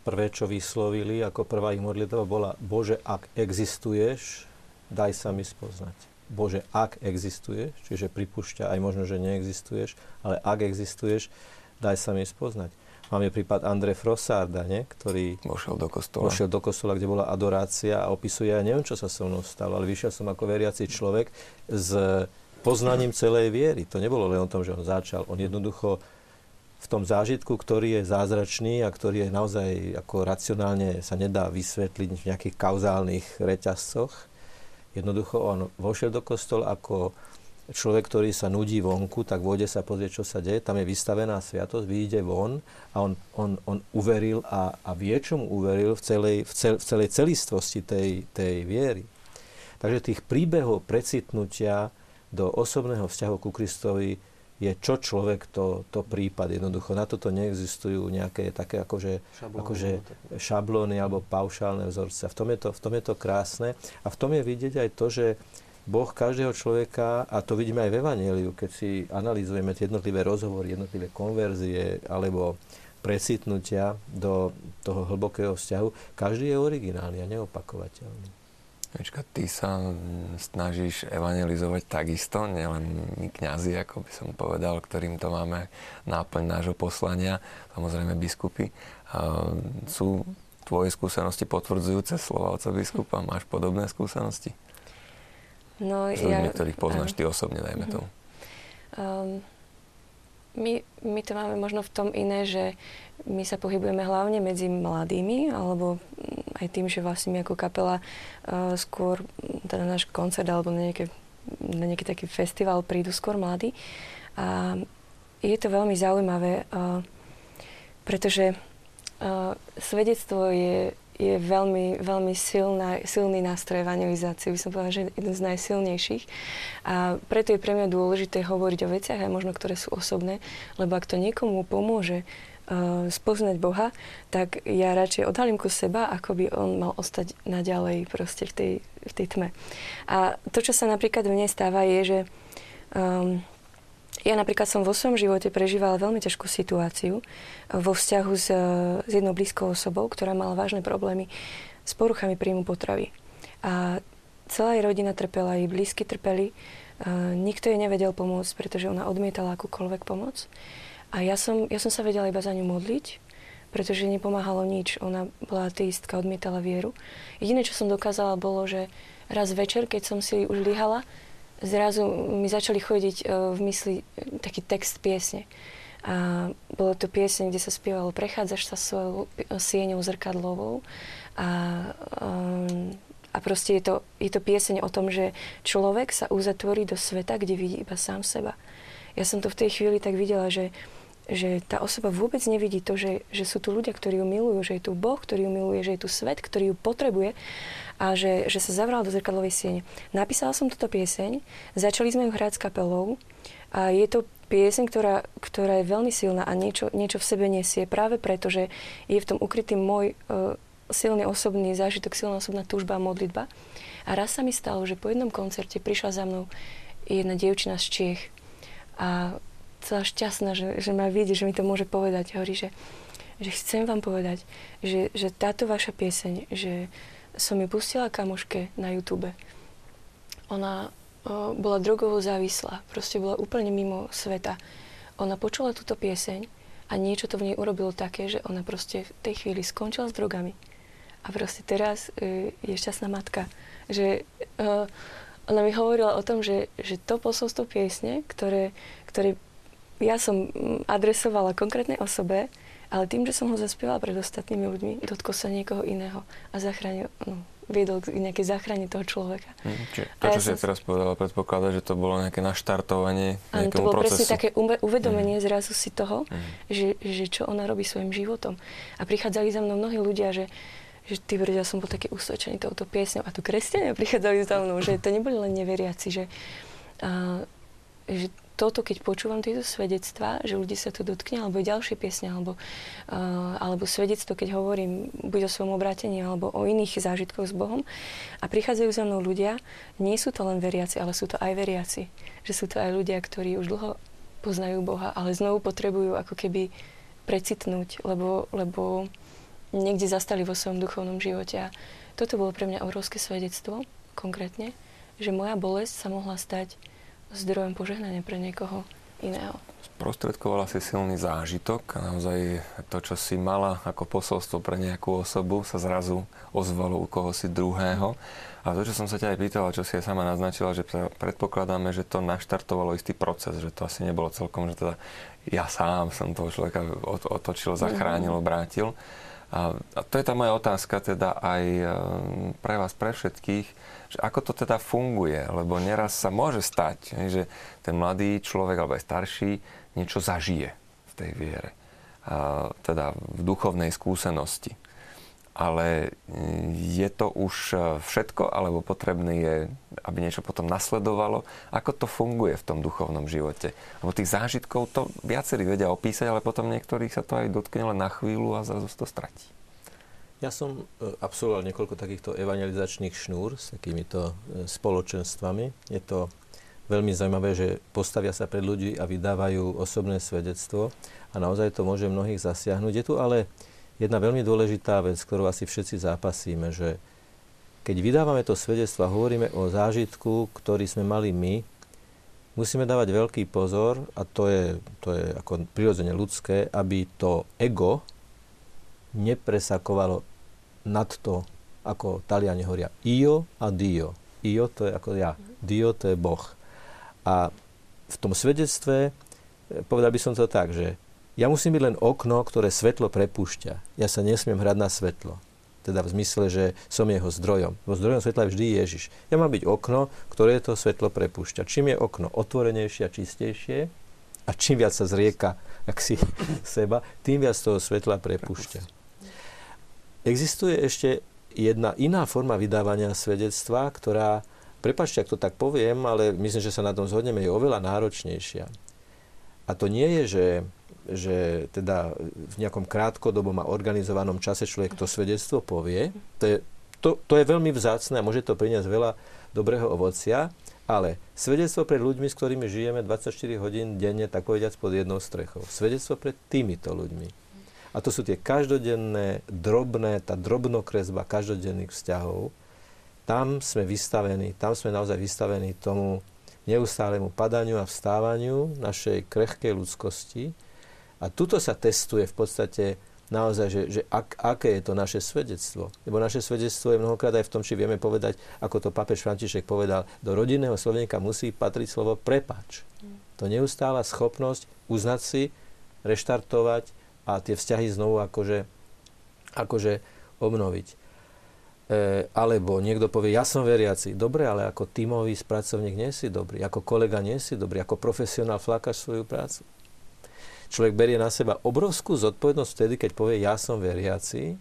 S3: prvé, čo vyslovili, ako prvá ich modlitba bola Bože, ak existuješ, daj sa mi spoznať. Bože, ak existuješ, čiže pripúšťa aj možno, že neexistuješ, ale ak existuješ, daj sa mi spoznať. Máme prípad Andre Frossarda, ne? ktorý
S1: vošiel do kostola.
S3: vošiel do kostola, kde bola adorácia a opisuje, ja neviem, čo sa so mnou stalo, ale vyšiel som ako veriaci človek s poznaním celej viery. To nebolo len o tom, že on začal. On jednoducho v tom zážitku, ktorý je zázračný a ktorý je naozaj ako racionálne sa nedá vysvetliť v nejakých kauzálnych reťazcoch. Jednoducho on vošiel do kostola ako človek, ktorý sa nudí vonku, tak vôjde sa pozrieť, čo sa deje. Tam je vystavená sviatosť, vyjde von a on, on, on uveril a, a vie, čomu uveril v celej, v, cel, v celej celistvosti tej, tej viery. Takže tých príbehov precitnutia do osobného vzťahu ku Kristovi je čo človek, to, to prípad. Jednoducho na toto neexistujú nejaké také akože, šablóny, akože šablóny alebo paušálne vzorce. V tom, je to, v tom je to krásne a v tom je vidieť aj to, že Boh každého človeka, a to vidíme aj v Evangeliu, keď si analýzujeme tie jednotlivé rozhovory, jednotlivé konverzie alebo presitnutia do toho hlbokého vzťahu, každý je originálny a neopakovateľný.
S1: Ečka, ty sa snažíš evangelizovať takisto, nielen my kňazi, ako by som povedal, ktorým to máme náplň nášho poslania, samozrejme biskupy. Sú tvoje skúsenosti potvrdzujúce slova oca biskupa? Máš podobné skúsenosti?
S2: No,
S1: S ľuďmi, ja... ktorých poznáš ty osobne, dajme tomu. Um,
S2: my, my to máme možno v tom iné, že my sa pohybujeme hlavne medzi mladými, alebo aj tým, že vlastne my ako kapela uh, skôr, teda náš koncert alebo na, nejaké, na nejaký taký festival prídu skôr mladí. A je to veľmi zaujímavé, uh, pretože uh, svedectvo je je veľmi, veľmi silná, silný nástroj evangelizácie, by som povedala, že jeden z najsilnejších. A preto je pre mňa dôležité hovoriť o veciach, aj možno, ktoré sú osobné, lebo ak to niekomu pomôže uh, spoznať Boha, tak ja radšej odhalím ku seba, ako by on mal ostať naďalej proste v tej, v tej tme. A to, čo sa napríklad mne stáva, je, že um, ja napríklad som vo svojom živote prežívala veľmi ťažkú situáciu eh, vo vzťahu s, eh, s jednou blízkou osobou, ktorá mala vážne problémy s poruchami príjmu potravy. A celá jej rodina trpela, jej blízky trpeli, a nikto jej nevedel pomôcť, pretože ona odmietala akúkoľvek pomoc. A ja som, ja som sa vedela iba za ňu modliť, pretože nepomáhalo nič. Ona bola ateistka, odmietala vieru. Jediné, čo som dokázala, bolo, že raz večer, keď som si už líhala, zrazu mi začali chodiť e, v mysli taký text piesne. A bolo to piesne, kde sa spievalo Prechádzaš sa svojou sieňou zrkadlovou a, um, a proste je to, je to pieseň o tom, že človek sa uzatvorí do sveta, kde vidí iba sám seba. Ja som to v tej chvíli tak videla, že, že tá osoba vôbec nevidí to, že, že sú tu ľudia, ktorí ju milujú, že je tu Boh, ktorý ju miluje, že je tu svet, ktorý ju potrebuje a že, že sa zavrala do zrkadlovej siene. Napísala som túto pieseň, začali sme ju hrať s kapelou a je to pieseň, ktorá, ktorá je veľmi silná a niečo, niečo v sebe nesie práve preto, že je v tom ukrytý môj uh, silný osobný zážitok, silná osobná túžba a modlitba. A raz sa mi stalo, že po jednom koncerte prišla za mnou jedna dievčina z Čiech a celá šťastná, že, že ma vidí, že mi to môže povedať. Hovorí, že, že chcem vám povedať, že, že táto vaša pieseň, že, som ju pustila kamoške na YouTube. Ona o, bola drogovo závislá, proste bola úplne mimo sveta. Ona počula túto pieseň a niečo to v nej urobilo také, že ona proste v tej chvíli skončila s drogami. A proste teraz e, je šťastná matka. Že e, ona mi hovorila o tom, že, že to posolstvo piesne, ktoré, ktoré ja som adresovala konkrétnej osobe, ale tým, že som ho zaspievala pred ostatnými ľuďmi, dotkol sa niekoho iného a zachránil, no, viedol k nejakej záchrane toho človeka.
S1: Mm, čiže to, čo ja si teraz povedala, predpokladá, že to bolo nejaké naštartovanie
S2: Áno, to bolo procesu. presne také uvedomenie mm. zrazu si toho, mm. že, že čo ona robí svojim životom. A prichádzali za mnou mnohí ľudia, že, že ty ja som bol taký usvedčený touto piesňou. A tu kresťania prichádzali za mnou, že to neboli len neveriaci, že, a, že toto, keď počúvam tieto svedectvá, že ľudí sa to dotkne, alebo ďalšie piesne, alebo, uh, alebo svedectvo, keď hovorím buď o svojom obrátení, alebo o iných zážitkoch s Bohom, a prichádzajú za mnou ľudia, nie sú to len veriaci, ale sú to aj veriaci. Že sú to aj ľudia, ktorí už dlho poznajú Boha, ale znovu potrebujú ako keby precitnúť, lebo, lebo niekde zastali vo svojom duchovnom živote. A toto bolo pre mňa obrovské svedectvo, konkrétne, že moja bolesť sa mohla stať zdrojom požehnania pre niekoho iného.
S1: Sprostredkovala si silný zážitok a naozaj to, čo si mala ako posolstvo pre nejakú osobu, sa zrazu ozvalo u koho si druhého. A to, čo som sa ťa aj pýtala, čo si aj sama naznačila, že predpokladáme, že to naštartovalo istý proces, že to asi nebolo celkom, že teda ja sám som toho človeka otočil, zachránil, obrátil. A, a to je tá moja otázka teda aj e, pre vás, pre všetkých, že ako to teda funguje, lebo neraz sa môže stať, že ten mladý človek alebo aj starší niečo zažije v tej viere, a, teda v duchovnej skúsenosti. Ale e, je to už e, všetko, alebo potrebné je, aby niečo potom nasledovalo? Ako to funguje v tom duchovnom živote? Lebo tých zážitkov to viacerí vedia opísať, ale potom niektorých sa to aj dotkne len na chvíľu a zrazu to stratí.
S3: Ja som e, absolvoval niekoľko takýchto evangelizačných šnúr s takýmito spoločenstvami. Je to veľmi zaujímavé, že postavia sa pred ľudí a vydávajú osobné svedectvo a naozaj to môže mnohých zasiahnuť. Je tu ale jedna veľmi dôležitá vec, ktorú asi všetci zápasíme, že keď vydávame to svedectvo a hovoríme o zážitku, ktorý sme mali my, musíme dávať veľký pozor, a to je, to je ako prirodzene ľudské, aby to ego nepresakovalo nad to, ako Taliani hovoria, io a dio. Io to je ako ja, dio to je Boh. A v tom svedectve povedal by som to tak, že ja musím byť len okno, ktoré svetlo prepúšťa. Ja sa nesmiem hrať na svetlo. Teda v zmysle, že som jeho zdrojom. Bo zdrojom svetla je vždy Ježiš. Ja mám byť okno, ktoré to svetlo prepúšťa. Čím je okno otvorenejšie a čistejšie a čím viac sa zrieka ak si seba, tým viac toho svetla prepúšťa. Existuje ešte jedna iná forma vydávania svedectva, ktorá, prepačte, ak to tak poviem, ale myslím, že sa na tom zhodneme, je oveľa náročnejšia. A to nie je, že že teda v nejakom krátkodobom a organizovanom čase človek to svedectvo povie. To je, to, to je veľmi vzácne a môže to priniesť veľa dobrého ovocia, ale svedectvo pred ľuďmi, s ktorými žijeme 24 hodín denne, tak povediac pod jednou strechou. Svedectvo pred týmito ľuďmi. A to sú tie každodenné, drobné, tá drobnokresba každodenných vzťahov. Tam sme vystavení, tam sme naozaj vystavení tomu neustálemu padaniu a vstávaniu našej krehkej ľudskosti, a tuto sa testuje v podstate naozaj, že, že ak, aké je to naše svedectvo. Lebo naše svedectvo je mnohokrát aj v tom, či vieme povedať, ako to papež František povedal, do rodinného slovenka musí patriť slovo prepač. To neustála schopnosť uznať si, reštartovať a tie vzťahy znovu akože, akože obnoviť. E, alebo niekto povie, ja som veriaci. Dobre, ale ako tímový spracovník nie si dobrý, ako kolega nie si dobrý, ako profesionál flákaš svoju prácu človek berie na seba obrovskú zodpovednosť vtedy, keď povie ja som veriaci,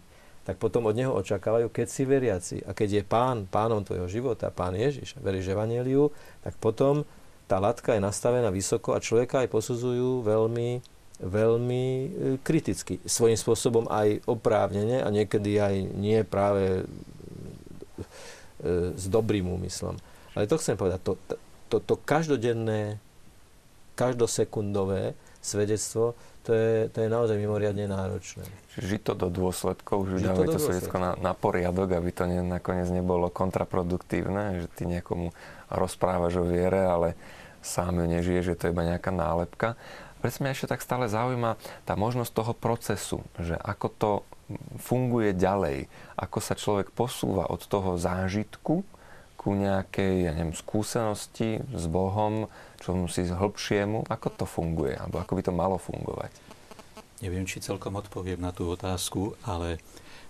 S3: tak potom od neho očakávajú, keď si veriaci. A keď je pán, pánom tvojho života, pán Ježiš, veríš Evangeliu, tak potom tá latka je nastavená vysoko a človeka aj posudzujú veľmi, veľmi e, kriticky. Svojím spôsobom aj oprávnene a niekedy aj nie práve e, s dobrým úmyslom. Ale to chcem povedať, to, to, to každodenné, každosekundové svedectvo, to je, to je naozaj mimoriadne náročné.
S1: Žiť to do dôsledkov, že dávajú to, to svedectvo na, na poriadok, aby to ne, nakoniec nebolo kontraproduktívne, že ty niekomu rozprávaš o viere, ale sám ju nežije, že to je iba nejaká nálepka. Preto mňa ešte tak stále zaujíma tá možnosť toho procesu, že ako to funguje ďalej, ako sa človek posúva od toho zážitku ku nejakej, ja neviem, skúsenosti s Bohom, čomu si hĺbšiemu. Ako to funguje? Alebo ako by to malo fungovať?
S4: Neviem, či celkom odpoviem na tú otázku, ale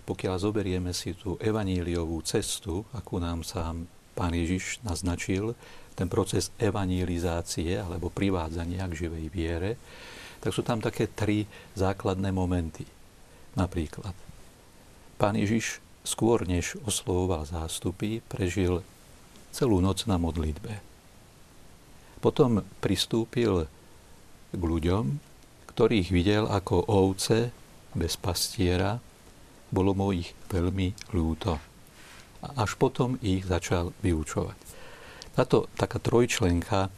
S4: pokiaľ zoberieme si tú evaníliovú cestu, akú nám sám pán Ježiš naznačil, ten proces evangelizácie alebo privádzania k živej viere, tak sú tam také tri základné momenty. Napríklad, pán Ježiš skôr než oslovoval zástupy, prežil celú noc na modlitbe. Potom pristúpil k ľuďom, ktorých videl ako ovce bez pastiera, bolo mu ich veľmi ľúto. A až potom ich začal vyučovať. Táto taká trojčlenka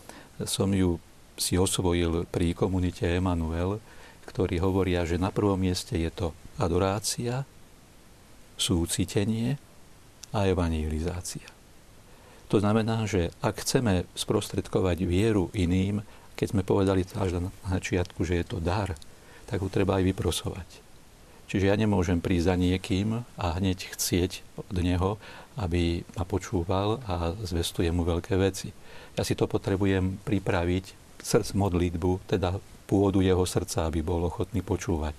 S4: som ju si osvojil pri komunite Emanuel, ktorí hovoria, že na prvom mieste je to adorácia, súcitenie a evangelizácia. To znamená, že ak chceme sprostredkovať vieru iným, keď sme povedali až na začiatku, že je to dar, tak ho treba aj vyprosovať. Čiže ja nemôžem prísť za niekým a hneď chcieť od neho, aby ma počúval a zvestuje mu veľké veci. Ja si to potrebujem pripraviť, srdc modlitbu, teda pôvodu jeho srdca, aby bol ochotný počúvať.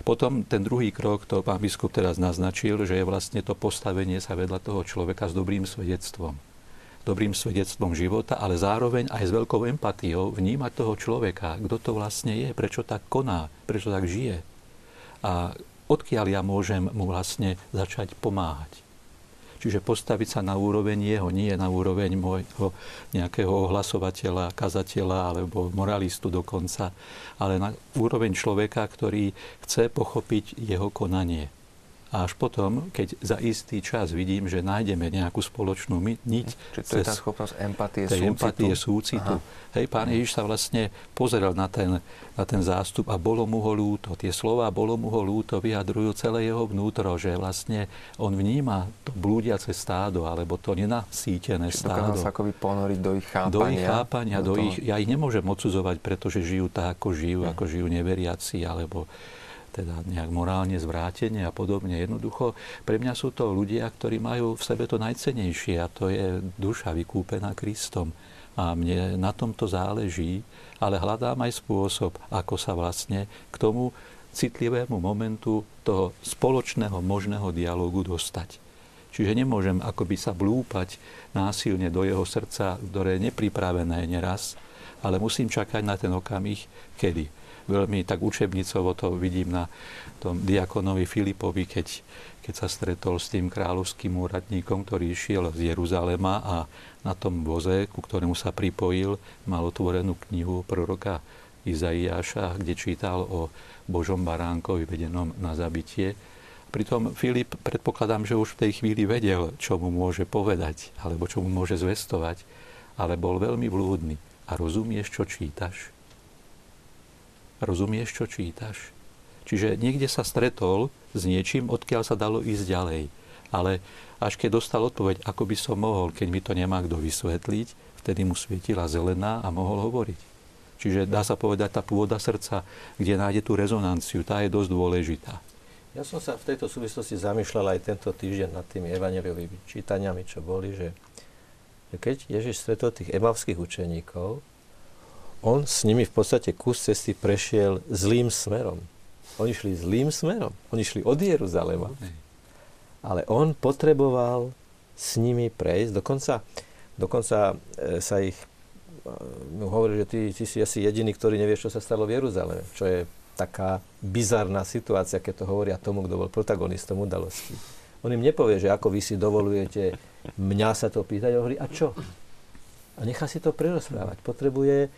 S4: Potom ten druhý krok, to pán biskup teraz naznačil, že je vlastne to postavenie sa vedľa toho človeka s dobrým svedectvom dobrým svedectvom života, ale zároveň aj s veľkou empatiou vnímať toho človeka, kto to vlastne je, prečo tak koná, prečo tak žije. A odkiaľ ja môžem mu vlastne začať pomáhať. Čiže postaviť sa na úroveň jeho, nie na úroveň môjho nejakého ohlasovateľa, kazateľa alebo moralistu dokonca, ale na úroveň človeka, ktorý chce pochopiť jeho konanie. A až potom, keď za istý čas vidím, že nájdeme nejakú spoločnú niť.
S1: Čiže to je tá schopnosť empatie,
S4: súcitu. empatie, súcitu. Hej, pán Ježiš sa vlastne pozeral na ten, na ten zástup a bolo mu ho ľúto. Tie slova bolo mu ho ľúto vyjadrujú celé jeho vnútro, že vlastne on vníma to blúdiace stádo, alebo to nenasítené Čiže stádo.
S1: sa akoby ponoriť do ich chápania.
S4: Do ich chápania, do, do ich, ja ich nemôžem odsudzovať, pretože žijú tak, ako žijú, hm. ako žijú neveriaci, alebo teda nejak morálne zvrátenie a podobne. Jednoducho, pre mňa sú to ľudia, ktorí majú v sebe to najcenejšie a to je duša vykúpená Kristom. A mne na tomto záleží, ale hľadám aj spôsob, ako sa vlastne k tomu citlivému momentu toho spoločného možného dialogu dostať. Čiže nemôžem akoby sa blúpať násilne do jeho srdca, ktoré je nepripravené neraz, ale musím čakať na ten okamih, kedy. Veľmi tak učebnicovo to vidím na tom diakonovi Filipovi, keď, keď sa stretol s tým kráľovským úradníkom, ktorý išiel z Jeruzalema a na tom voze, ku ktorému sa pripojil, mal otvorenú knihu proroka Izaiáša, kde čítal o Božom baránkovi vedenom na zabitie. Pritom Filip, predpokladám, že už v tej chvíli vedel, čo mu môže povedať, alebo čo mu môže zvestovať, ale bol veľmi blúdny. A rozumieš, čo čítaš? Rozumieš, čo čítaš? Čiže niekde sa stretol s niečím, odkiaľ sa dalo ísť ďalej. Ale až keď dostal odpoveď, ako by som mohol, keď mi to nemá kto vysvetliť, vtedy mu svietila zelená a mohol hovoriť. Čiže dá sa povedať, tá pôda srdca, kde nájde tú rezonanciu, tá je dosť dôležitá.
S3: Ja som sa v tejto súvislosti zamýšľal aj tento týždeň nad tými evaneliovými čítaniami, čo boli, že keď Ježiš stretol tých emavských učeníkov, on s nimi v podstate kus cesty prešiel zlým smerom. Oni šli zlým smerom. Oni šli od Jeruzalema. Ale on potreboval s nimi prejsť. Dokonca, dokonca e, sa ich mu hovorí, že ty, ty si asi jediný, ktorý nevie, čo sa stalo v Jeruzaleme. Čo je taká bizarná situácia, keď to hovoria tomu, kto bol protagonistom udalosti. On im nepovie, že ako vy si dovolujete mňa sa to pýtať. A hovorí, a čo? A nechá si to prerozprávať. Potrebuje,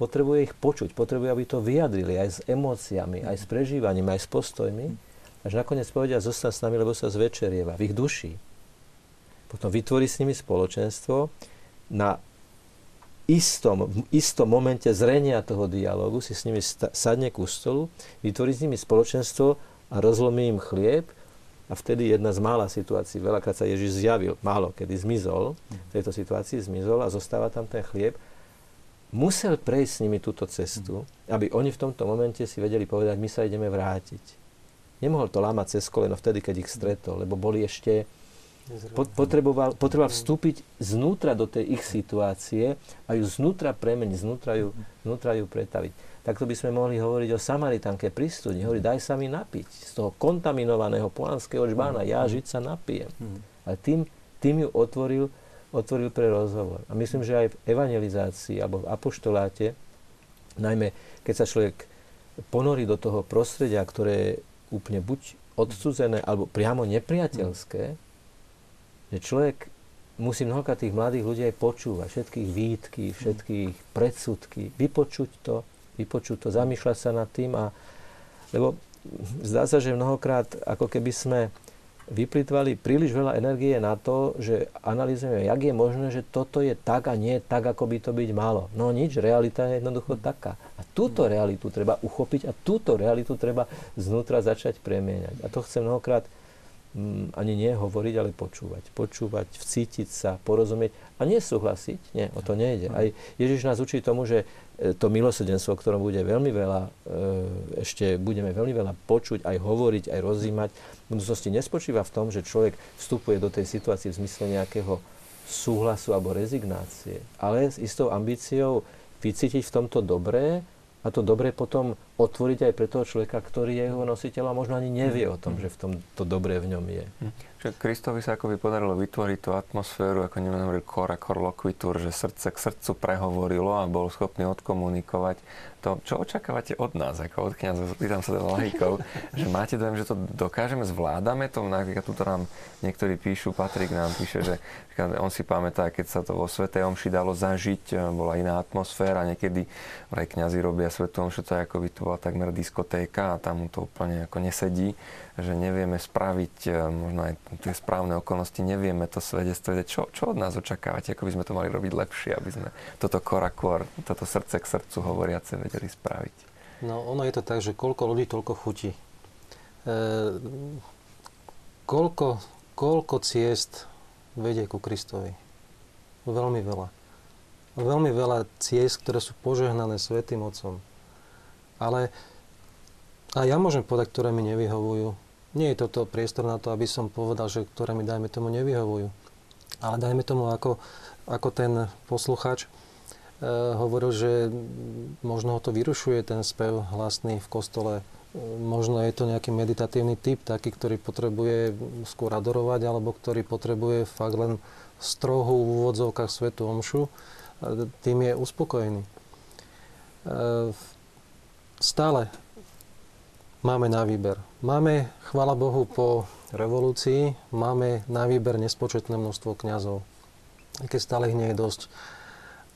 S3: potrebuje ich počuť, potrebuje, aby to vyjadrili aj s emóciami, aj s prežívaním, aj s postojmi. Až nakoniec povedia, zostan s nami, lebo sa zvečerieva v ich duši. Potom vytvorí s nimi spoločenstvo. Na istom, istom momente zrenia toho dialogu si s nimi sadne ku stolu, vytvorí s nimi spoločenstvo a rozlomí im chlieb a vtedy jedna z mála situácií, veľakrát sa Ježiš zjavil, málo kedy zmizol, v tejto situácii zmizol a zostáva tam ten chlieb. Musel prejsť s nimi túto cestu, aby oni v tomto momente si vedeli povedať, my sa ideme vrátiť. Nemohol to lámať cez koleno vtedy, keď ich stretol, lebo boli ešte potreboval, potreboval vstúpiť znútra do tej ich situácie a ju znútra premeniť, znútra ju, znútra ju pretaviť takto by sme mohli hovoriť o Samaritánke pri studni. Hovorí, daj sa mi napiť z toho kontaminovaného polanského žbána. Ja žiť sa napijem. Ale tým, tým ju otvoril, otvoril pre rozhovor. A myslím, že aj v evangelizácii alebo v apoštoláte, najmä keď sa človek ponorí do toho prostredia, ktoré je úplne buď odcudzené alebo priamo nepriateľské, že človek musí mnohokrát tých mladých ľudí aj počúvať, všetkých výtky, všetkých predsudky, vypočuť to, vypočuť to, zamýšľať sa nad tým a lebo zdá sa, že mnohokrát ako keby sme vyplitvali príliš veľa energie na to, že analýzujeme, jak je možné, že toto je tak a nie tak, ako by to byť malo. No nič, realita je jednoducho taká. A túto realitu treba uchopiť a túto realitu treba znútra začať premieňať. A to chce mnohokrát mm, ani nie hovoriť, ale počúvať. Počúvať, vcítiť sa, porozumieť a nesúhlasiť. Nie, o to nejde. Aj Ježiš nás učí tomu, že to milosedenstvo, o ktorom bude veľmi veľa, e, ešte budeme veľmi veľa počuť, aj hovoriť, aj rozímať, v budúcnosti nespočíva v tom, že človek vstupuje do tej situácie v zmysle nejakého súhlasu alebo rezignácie, ale s istou ambíciou vycítiť v tomto dobré a to dobre potom otvoriť aj pre toho človeka, ktorý je jeho nositeľ a možno ani nevie o tom, že v tom to dobré v ňom je.
S1: Že Kristovi sa ako by podarilo vytvoriť tú atmosféru, ako neviem, hovoril kora korlokvitur, že srdce k srdcu prehovorilo a bol schopný odkomunikovať to, čo očakávate od nás, ako od kniazov, pýtam sa teda lahikov, že máte dojem, že to dokážeme, zvládame to, napríklad tuto nám niektorí píšu, Patrik nám píše, že on si pamätá, keď sa to vo Svetej Omši dalo zažiť, bola iná atmosféra, niekedy aj kňazi robia Svetú Omšu, to je ako by to bola takmer diskotéka a tam mu to úplne ako nesedí, že nevieme spraviť e, možno aj tie správne okolnosti, nevieme to svedectvo, čo, čo od nás očakávate, ako by sme to mali robiť lepšie, aby sme toto korakor, toto srdce k srdcu hovoriace vedeli spraviť?
S5: No ono je to tak, že koľko ľudí, toľko chutí. E, koľko, koľko ciest vedie ku Kristovi? Veľmi veľa. Veľmi veľa ciest, ktoré sú požehnané Svetým Otcom. Ale a ja môžem povedať, ktoré mi nevyhovujú. Nie je toto priestor na to, aby som povedal, že ktoré mi, dajme tomu, nevyhovujú. Ale dajme tomu, ako, ako ten posluchač, hovoril, že možno ho to vyrušuje ten spev hlasný v kostole. Možno je to nejaký meditatívny typ, taký, ktorý potrebuje skôr adorovať, alebo ktorý potrebuje fakt len strohú v úvodzovkách svetu omšu. Tým je uspokojený. Stále máme na výber. Máme, chvála Bohu, po revolúcii máme na výber nespočetné množstvo kňazov. Keď stále ich nie je dosť.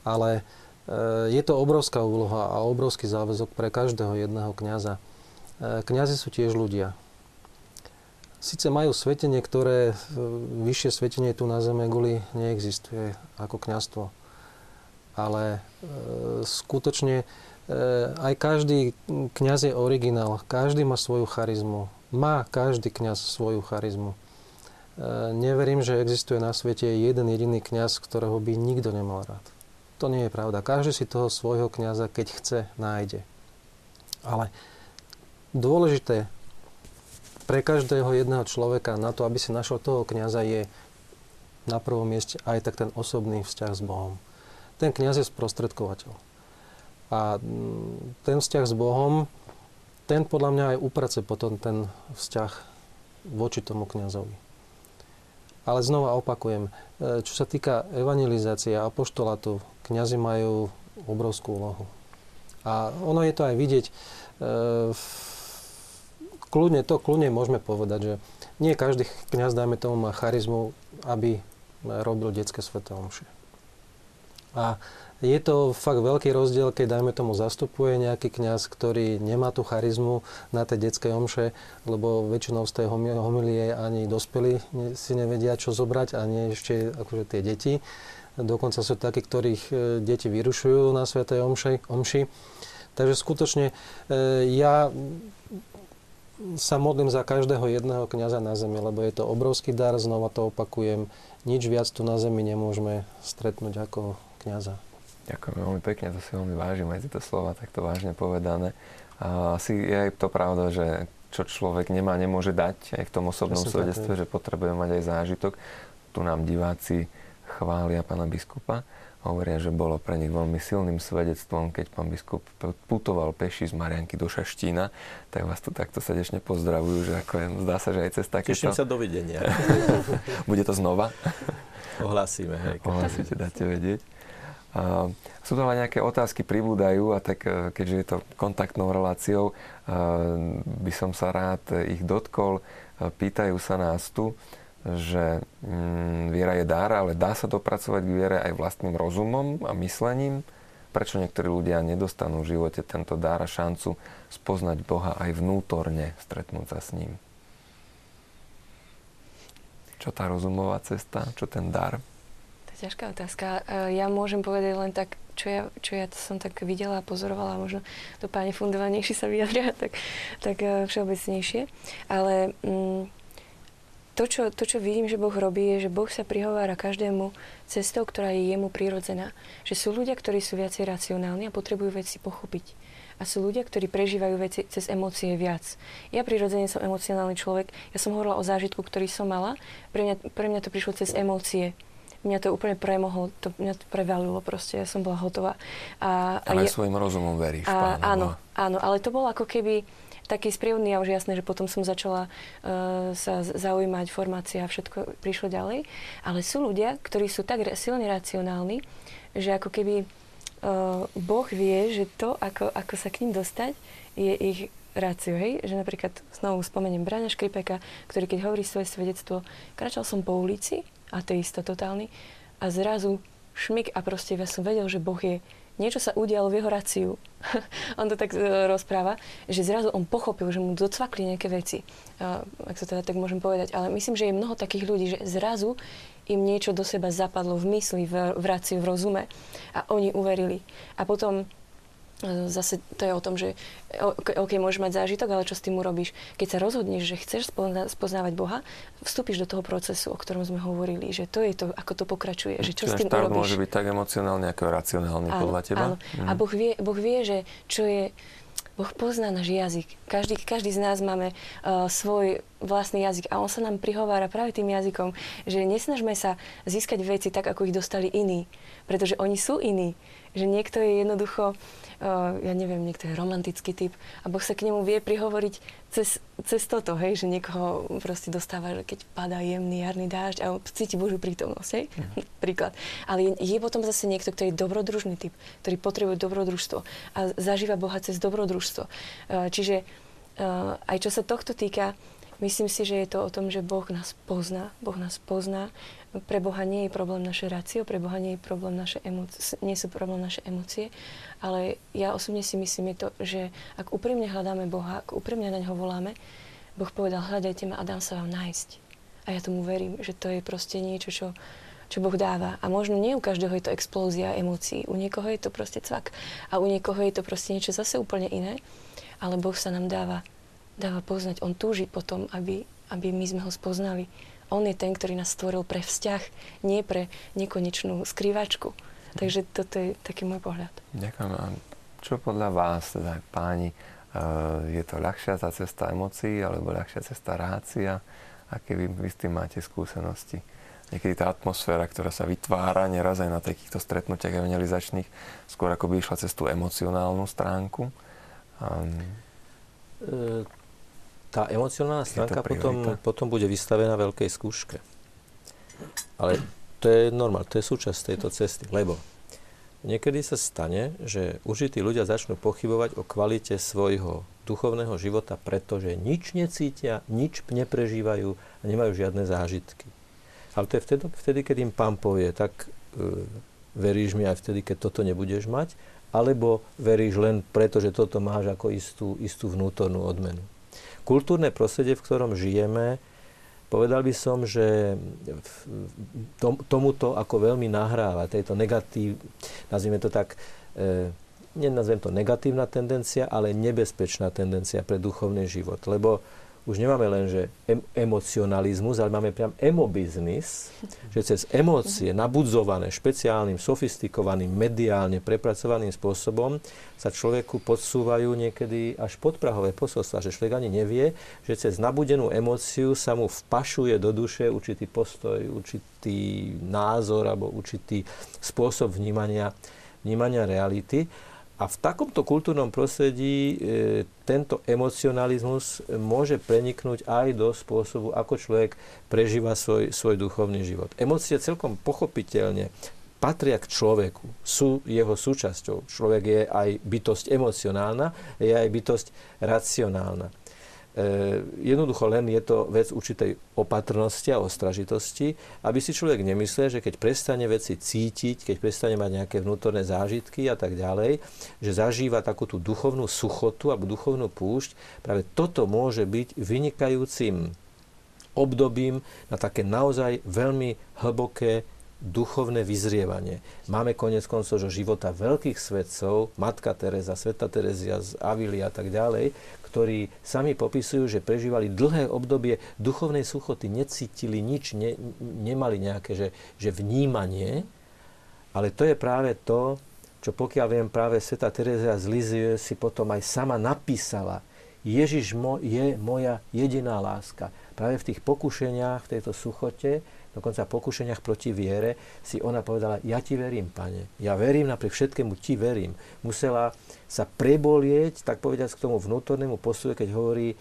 S5: Ale e, je to obrovská úloha a obrovský záväzok pre každého jedného kňaza. E, kňazi sú tiež ľudia. Sice majú svetenie, ktoré e, vyššie svetenie tu na Zeme guli neexistuje ako kňazstvo. Ale skutočne aj každý kňaz je originál, každý má svoju charizmu. Má každý kňaz svoju charizmu. E, neverím, že existuje na svete jeden jediný kňaz, ktorého by nikto nemal rád. To nie je pravda. Každý si toho svojho kňaza, keď chce, nájde. Ale dôležité pre každého jedného človeka na to, aby si našiel toho kňaza, je na prvom mieste aj tak ten osobný vzťah s Bohom. Ten kňaz je sprostredkovateľ. A mm, ten vzťah s Bohom ten podľa mňa aj uprace potom ten vzťah voči tomu kňazovi. Ale znova opakujem, e, čo sa týka evangelizácie a apoštolátu, kňazi majú obrovskú úlohu. A ono je to aj vidieť, e, kľudne to, kľudne môžeme povedať, že nie každý kňaz, dajme tomu, má charizmu, aby robil detské sveté omše. A je to fakt veľký rozdiel, keď dajme tomu zastupuje nejaký kňaz, ktorý nemá tú charizmu na tej detskej omše, lebo väčšinou z tej homilie ani dospelí si nevedia, čo zobrať, ani ešte akože tie deti. Dokonca sú takí, ktorých e, deti vyrušujú na svätej omši, omši. Takže skutočne e, ja sa modlím za každého jedného kňaza na zemi, lebo je to obrovský dar, znova to opakujem. Nič viac tu na zemi nemôžeme stretnúť ako kňaza.
S1: Ďakujem veľmi pekne, to si veľmi vážim aj tieto slova, takto vážne povedané. A asi je aj to pravda, že čo človek nemá, nemôže dať aj v tom osobnom svedectve, že potrebuje mať aj zážitok. Tu nám diváci chvália pána biskupa. Hovoria, že bolo pre nich veľmi silným svedectvom, keď pán biskup putoval peši z Marianky do Šaštína, tak vás tu takto srdečne pozdravujú, že ako je, zdá sa, že aj cez takéto...
S3: Teším sa, dovidenia.
S1: Bude to znova?
S3: Ohlásime, hej.
S1: Ohlásite, dáte vedieť. Sú tam aj nejaké otázky, pribúdajú a tak e, keďže je to kontaktnou reláciou, e, by som sa rád ich dotkol. E, pýtajú sa nás tu, že mm, viera je dar, ale dá sa dopracovať k viere aj vlastným rozumom a myslením? Prečo niektorí ľudia nedostanú v živote tento dar a šancu spoznať Boha aj vnútorne, stretnúť sa s ním? Čo tá rozumová cesta? Čo ten dar?
S2: Ťažká otázka. E, ja môžem povedať len tak, čo ja, čo ja som tak videla a pozorovala, možno to páni fundovanejší sa vyjadria, tak, tak e, všeobecnejšie. Ale mm, to, čo, to, čo vidím, že Boh robí, je, že Boh sa prihovára každému cestou, ktorá je jemu prirodzená. Že sú ľudia, ktorí sú viacej racionálni a potrebujú veci pochopiť. A sú ľudia, ktorí prežívajú veci cez emócie viac. Ja prirodzene som emocionálny človek. Ja som hovorila o zážitku, ktorý som mala. Pre mňa, pre mňa to prišlo cez emócie mňa to úplne premohlo, to, mňa to prevalilo proste, ja som bola hotová.
S1: A, ale a je, svojim rozumom veríš, a,
S2: Áno, áno, ale to bolo ako keby taký sprievodný a už jasné, že potom som začala uh, sa zaujímať, formácia a všetko prišlo ďalej. Ale sú ľudia, ktorí sú tak silne racionálni, že ako keby uh, Boh vie, že to, ako, ako sa k ním dostať, je ich rácio, hej? Že napríklad znovu spomeniem Braňa Škripeka, ktorý keď hovorí svoje svedectvo, kráčal som po ulici ateista totálny. A zrazu šmik a proste ja som vedel, že Boh je niečo sa udialo v jeho raciu. on to tak uh, rozpráva, že zrazu on pochopil, že mu docvakli nejaké veci. Uh, ak sa teda tak môžem povedať. Ale myslím, že je mnoho takých ľudí, že zrazu im niečo do seba zapadlo v mysli, v, v raciu, v rozume. A oni uverili. A potom zase to je o tom, že OK, môžeš mať zážitok, ale čo s tým urobíš? Keď sa rozhodneš, že chceš spoznávať Boha, vstúpiš do toho procesu, o ktorom sme hovorili, že to je to, ako to pokračuje, že čo Čiže s tým urobíš.
S1: môže byť tak emocionálny, ako racionálny áno, podľa teba?
S2: Áno. Mm. A boh vie, boh vie, že čo je Boh pozná náš jazyk. Každý, každý z nás máme uh, svoj vlastný jazyk a on sa nám prihovára práve tým jazykom, že nesnažme sa získať veci tak, ako ich dostali iní, pretože oni sú iní. Že niekto je jednoducho, uh, ja neviem, niekto je romantický typ a Boh sa k nemu vie prihovoriť cez, cez toto, hej, že niekoho proste dostáva, že keď padá jemný jarný dážď a cíti Božiu prítomnosť, hej, mm. príklad. Ale je, je potom zase niekto, kto je dobrodružný typ, ktorý potrebuje dobrodružstvo a zažíva Boha cez dobrodružstvo. Uh, čiže uh, aj čo sa tohto týka, Myslím si, že je to o tom, že Boh nás pozná. Boh nás pozná. Pre Boha nie je problém naše rácio, pre Boha nie, je problém naše emócie, nie sú problém naše emócie, ale ja osobne si myslím je to, že ak úprimne hľadáme Boha, ak úprimne na ňo voláme, Boh povedal, hľadajte ma a dám sa vám nájsť. A ja tomu verím, že to je proste niečo, čo, čo Boh dáva. A možno nie u každého je to explózia emócií. U niekoho je to proste cvak. A u niekoho je to proste niečo zase úplne iné. Ale Boh sa nám dáva dáva poznať. On túži potom, aby, aby my sme ho spoznali. On je ten, ktorý nás stvoril pre vzťah, nie pre nekonečnú skrývačku. Takže toto je taký môj pohľad.
S1: Ďakujem. A čo podľa vás, teda páni, eh, je to ľahšia tá cesta emócií alebo ľahšia cesta rácia? Aké vy, vy s tým máte skúsenosti? Niekedy tá atmosféra, ktorá sa vytvára neraz aj na takýchto stretnutiach evangelizačných, skôr ako by išla cez tú emocionálnu stránku. Um,
S3: tá emocionálna stránka potom, potom bude vystavená veľkej skúške. Ale to je normál, to je súčasť tejto cesty, lebo niekedy sa stane, že určití ľudia začnú pochybovať o kvalite svojho duchovného života, pretože nič necítia, nič neprežívajú a nemajú žiadne zážitky. Ale to je vtedy, vtedy keď im pán povie, tak e, veríš mi aj vtedy, keď toto nebudeš mať, alebo veríš len preto, že toto máš ako istú, istú vnútornú odmenu kultúrne prostredie, v ktorom žijeme, povedal by som, že tomuto ako veľmi nahráva, tejto negatív, nazvime to tak, e, nenazvem to negatívna tendencia, ale nebezpečná tendencia pre duchovný život. Lebo už nemáme len, že em- emocionalizmus, ale máme priam emobiznis, že cez emócie nabudzované špeciálnym, sofistikovaným, mediálne prepracovaným spôsobom sa človeku podsúvajú niekedy až podprahové posolstva, že človek ani nevie, že cez nabudenú emóciu sa mu vpašuje do duše určitý postoj, určitý názor alebo určitý spôsob vnímania, vnímania reality. A v takomto kultúrnom prostredí e, tento emocionalizmus môže preniknúť aj do spôsobu, ako človek prežíva svoj, svoj duchovný život. Emócie celkom pochopiteľne patria k človeku, sú jeho súčasťou. Človek je aj bytosť emocionálna, je aj bytosť racionálna. E, jednoducho len je to vec určitej opatrnosti a ostražitosti, aby si človek nemyslel, že keď prestane veci cítiť, keď prestane mať nejaké vnútorné zážitky a tak ďalej, že zažíva takú tú duchovnú suchotu alebo duchovnú púšť, práve toto môže byť vynikajúcim obdobím na také naozaj veľmi hlboké duchovné vyzrievanie. Máme konec koncov zo života veľkých svetcov, Matka Teresa, Sveta Terezia z Avilia a tak ďalej, ktorí sami popisujú, že prežívali dlhé obdobie duchovnej suchoty, necítili nič, ne, nemali nejaké že, že vnímanie, ale to je práve to, čo pokiaľ viem, práve Sveta Teresa z Lizie si potom aj sama napísala. Ježiš mo, je moja jediná láska. Práve v tých pokušeniach, v tejto suchote, dokonca pokušeniach proti viere, si ona povedala, ja ti verím, pane. Ja verím, napriek všetkému ti verím. Musela sa prebolieť, tak povedať, k tomu vnútornému postoju, keď hovorí,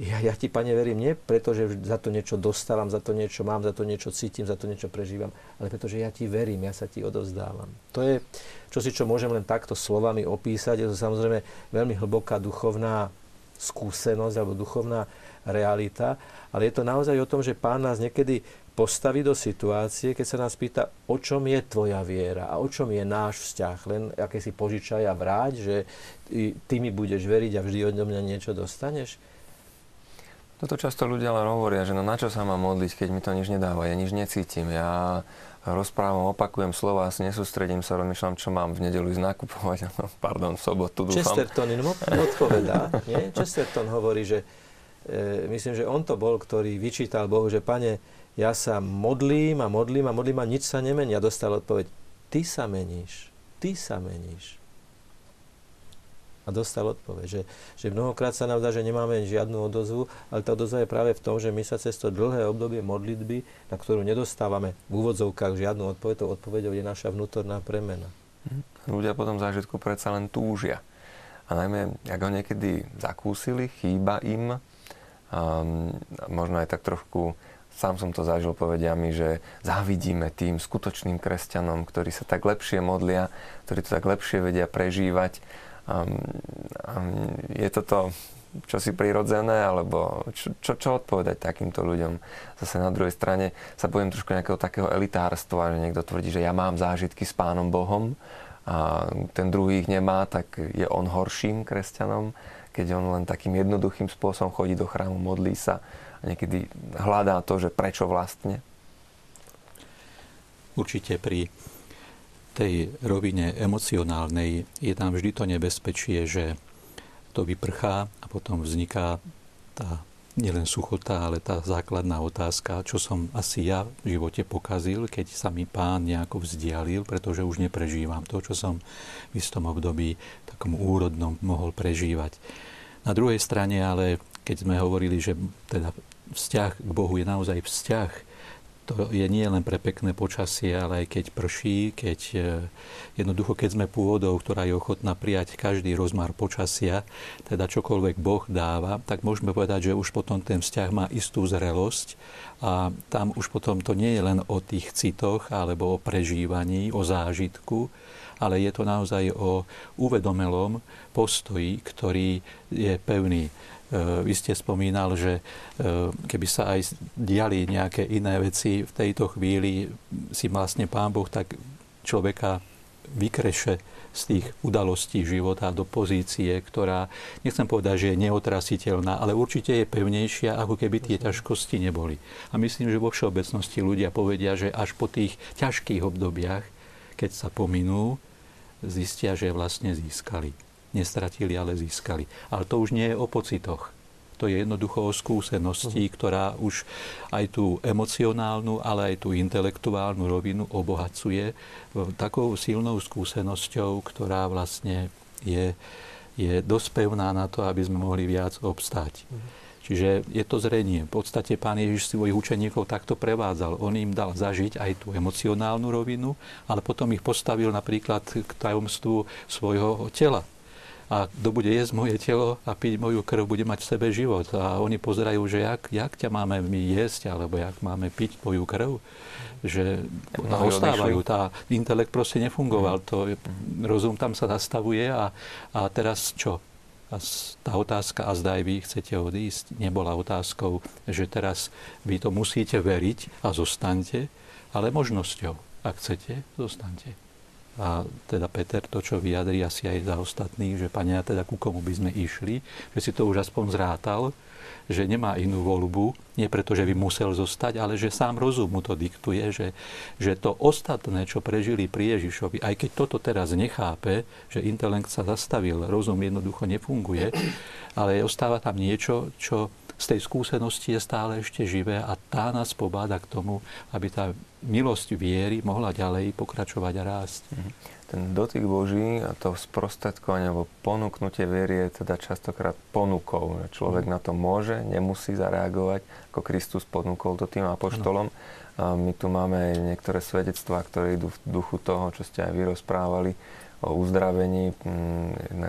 S3: ja, ja ti, pane, verím nie pretože za to niečo dostávam, za to niečo mám, za to niečo cítim, za to niečo prežívam, ale pretože ja ti verím, ja sa ti odovzdávam. To je čo si, čo môžem len takto slovami opísať. Je to samozrejme veľmi hlboká duchovná skúsenosť alebo duchovná realita, ale je to naozaj o tom, že pán nás niekedy postaviť do situácie, keď sa nás pýta, o čom je tvoja viera a o čom je náš vzťah. Len aké si požičaj a vráť, že ty mi budeš veriť a vždy od mňa niečo dostaneš.
S1: Toto často ľudia len hovoria, že no na čo sa mám modliť, keď mi to nič nedáva, ja nič necítim, ja rozprávam, opakujem slova, nesústredím sa, rozmýšľam, čo mám v nedelu ísť nakupovať, no, pardon, v sobotu dúfam.
S3: Chesterton im odpovedá, nie? Chesterton hovorí, že e, myslím, že on to bol, ktorý vyčítal Bohu, že pane, ja sa modlím a modlím a modlím a nič sa nemení. A dostal odpoveď, ty sa meníš, ty sa meníš. A dostal odpoveď. Že, že mnohokrát sa nám dá, že nemáme žiadnu odozvu, ale tá odozva je práve v tom, že my sa cez to dlhé obdobie modlitby, na ktorú nedostávame v úvodzovkách žiadnu odpoveď, to odpoveďou je naša vnútorná premena.
S1: Mhm. Ľudia potom zážitku predsa len túžia. A najmä, ak ho niekedy zakúsili, chýba im, um, možno aj tak trošku sám som to zažil, povedia mi, že závidíme tým skutočným kresťanom, ktorí sa tak lepšie modlia, ktorí to tak lepšie vedia prežívať. Um, um, je toto čosi prirodzené, alebo čo, čo, čo odpovedať takýmto ľuďom. Zase na druhej strane sa bojím trošku nejakého takého elitárstva, že niekto tvrdí, že ja mám zážitky s Pánom Bohom a ten druhý ich nemá, tak je on horším kresťanom, keď on len takým jednoduchým spôsobom chodí do chrámu, modlí sa niekedy hľadá to, že prečo vlastne?
S4: Určite pri tej rovine emocionálnej je tam vždy to nebezpečie, že to vyprchá a potom vzniká tá nielen suchota, ale tá základná otázka, čo som asi ja v živote pokazil, keď sa mi pán nejako vzdialil, pretože už neprežívam to, čo som v istom období takom úrodnom mohol prežívať. Na druhej strane ale, keď sme hovorili, že teda vzťah k Bohu je naozaj vzťah. To je nie len pre pekné počasie, ale aj keď prší, keď e, jednoducho, keď sme pôvodou, ktorá je ochotná prijať každý rozmar počasia, teda čokoľvek Boh dáva, tak môžeme povedať, že už potom ten vzťah má istú zrelosť a tam už potom to nie je len o tých citoch alebo o prežívaní, o zážitku, ale je to naozaj o uvedomelom postoji, ktorý je pevný. Eh, vy ste spomínal, že eh, keby sa aj diali nejaké iné veci v tejto chvíli, si vlastne Pán Boh tak človeka vykreše z tých udalostí života do pozície, ktorá, nechcem povedať, že je neotrasiteľná, ale určite je pevnejšia, ako keby tie ťažkosti neboli. A myslím, že vo všeobecnosti ľudia povedia, že až po tých ťažkých obdobiach, keď sa pominú, zistia, že vlastne získali nestratili, ale získali. Ale to už nie je o pocitoch. To je jednoducho o skúsenosti, uh-huh. ktorá už aj tú emocionálnu, ale aj tú intelektuálnu rovinu obohacuje takou silnou skúsenosťou, ktorá vlastne je, je dosť pevná na to, aby sme mohli viac obstáť. Uh-huh. Čiže je to zrenie. V podstate pán Ježiš svojich učeníkov takto prevádzal. On im dal zažiť aj tú emocionálnu rovinu, ale potom ich postavil napríklad k tajomstvu svojho tela a kto bude jesť moje telo a piť moju krv, bude mať v sebe život. A oni pozerajú, že jak, jak ťa máme my jesť, alebo jak máme piť tvoju krv. Že no, ostávajú, tá intelekt proste nefungoval. Mm. To, rozum tam sa nastavuje a, a teraz čo? A tá otázka, a zdaj vy chcete odísť, nebola otázkou, že teraz vy to musíte veriť a zostaňte, ale možnosťou. Ak chcete, zostaňte. A teda Peter to, čo vyjadrí asi aj za ostatných, že pania, teda ku komu by sme išli, že si to už aspoň zrátal, že nemá inú voľbu, nie preto, že by musel zostať, ale že sám rozum mu to diktuje, že, že to ostatné, čo prežili pri Ježišovi, aj keď toto teraz nechápe, že intelekt sa zastavil, rozum jednoducho nefunguje, ale ostáva tam niečo, čo z tej skúsenosti je stále ešte živé a tá nás pobáda k tomu, aby tá milosť viery mohla ďalej pokračovať a rásť. Mhm.
S1: Ten dotyk Boží a to sprostredkovanie alebo ponúknutie viery je teda častokrát ponukou. Človek mm. na to môže, nemusí zareagovať, ako Kristus ponúkol to tým apoštolom. A my tu máme aj niektoré svedectvá, ktoré idú v duchu toho, čo ste aj vy rozprávali o uzdravení. Mm, jedna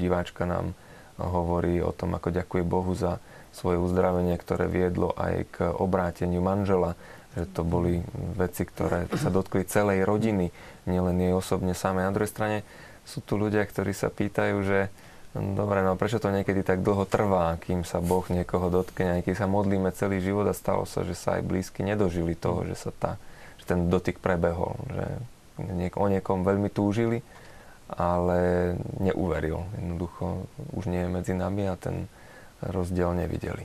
S1: diváčka nám hovorí o tom, ako ďakuje Bohu za svoje uzdravenie, ktoré viedlo aj k obráteniu manžela že to boli veci, ktoré sa dotkli celej rodiny, nielen jej osobne samej. Na druhej strane sú tu ľudia, ktorí sa pýtajú, že no dobre, no prečo to niekedy tak dlho trvá, kým sa Boh niekoho dotkne, aj keď sa modlíme celý život a stalo sa, že sa aj blízky nedožili toho, že sa tá, že ten dotyk prebehol, že niek- o niekom veľmi túžili, ale neuveril. Jednoducho už nie je medzi nami a ten rozdiel nevideli.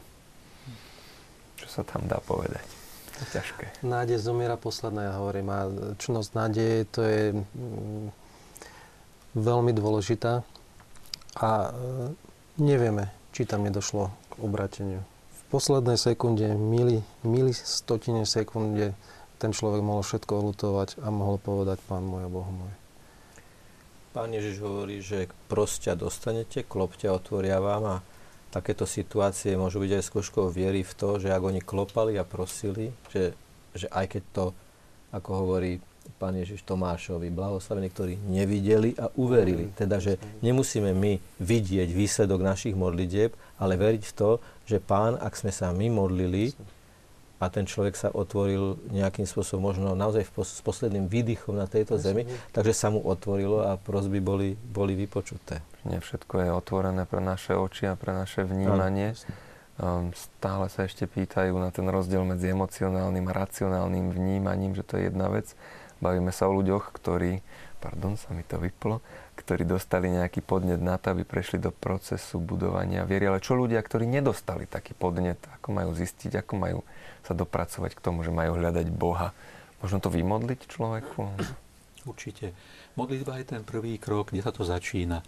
S1: Čo sa tam dá povedať? ťažké.
S5: Nádej zomiera posledná, ja hovorím. A čnosť nádeje to je mm, veľmi dôležitá. A e, nevieme, či tam nedošlo k obrateniu. V poslednej sekunde, mili, mili stotine sekunde, ten človek mohol všetko lutovať a mohol povedať Pán môj a Boh môj.
S3: Pán Ježiš hovorí, že prostia dostanete, klopťa otvoria vám a takéto situácie môžu byť aj skúškou viery v to, že ak oni klopali a prosili, že, že aj keď to, ako hovorí Pán Ježiš Tomášovi, blahoslavení, ktorí nevideli a uverili. Teda, že nemusíme my vidieť výsledok našich modlitieb, ale veriť v to, že Pán, ak sme sa my modlili, a ten človek sa otvoril nejakým spôsobom, možno naozaj s posledným výdychom na tejto zemi, takže sa mu otvorilo a prosby boli, boli vypočuté.
S1: Nie všetko je otvorené pre naše oči a pre naše vnímanie. Um, stále sa ešte pýtajú na ten rozdiel medzi emocionálnym a racionálnym vnímaním, že to je jedna vec. Bavíme sa o ľuďoch, ktorí, pardon, sa mi to vyplo, ktorí dostali nejaký podnet na to, aby prešli do procesu budovania viery. Ale čo ľudia, ktorí nedostali taký podnet, ako majú zistiť, ako majú sa dopracovať k tomu, že majú hľadať Boha. Možno to vymodliť človeku?
S4: Určite. Modlitba je ten prvý krok, kde sa to začína.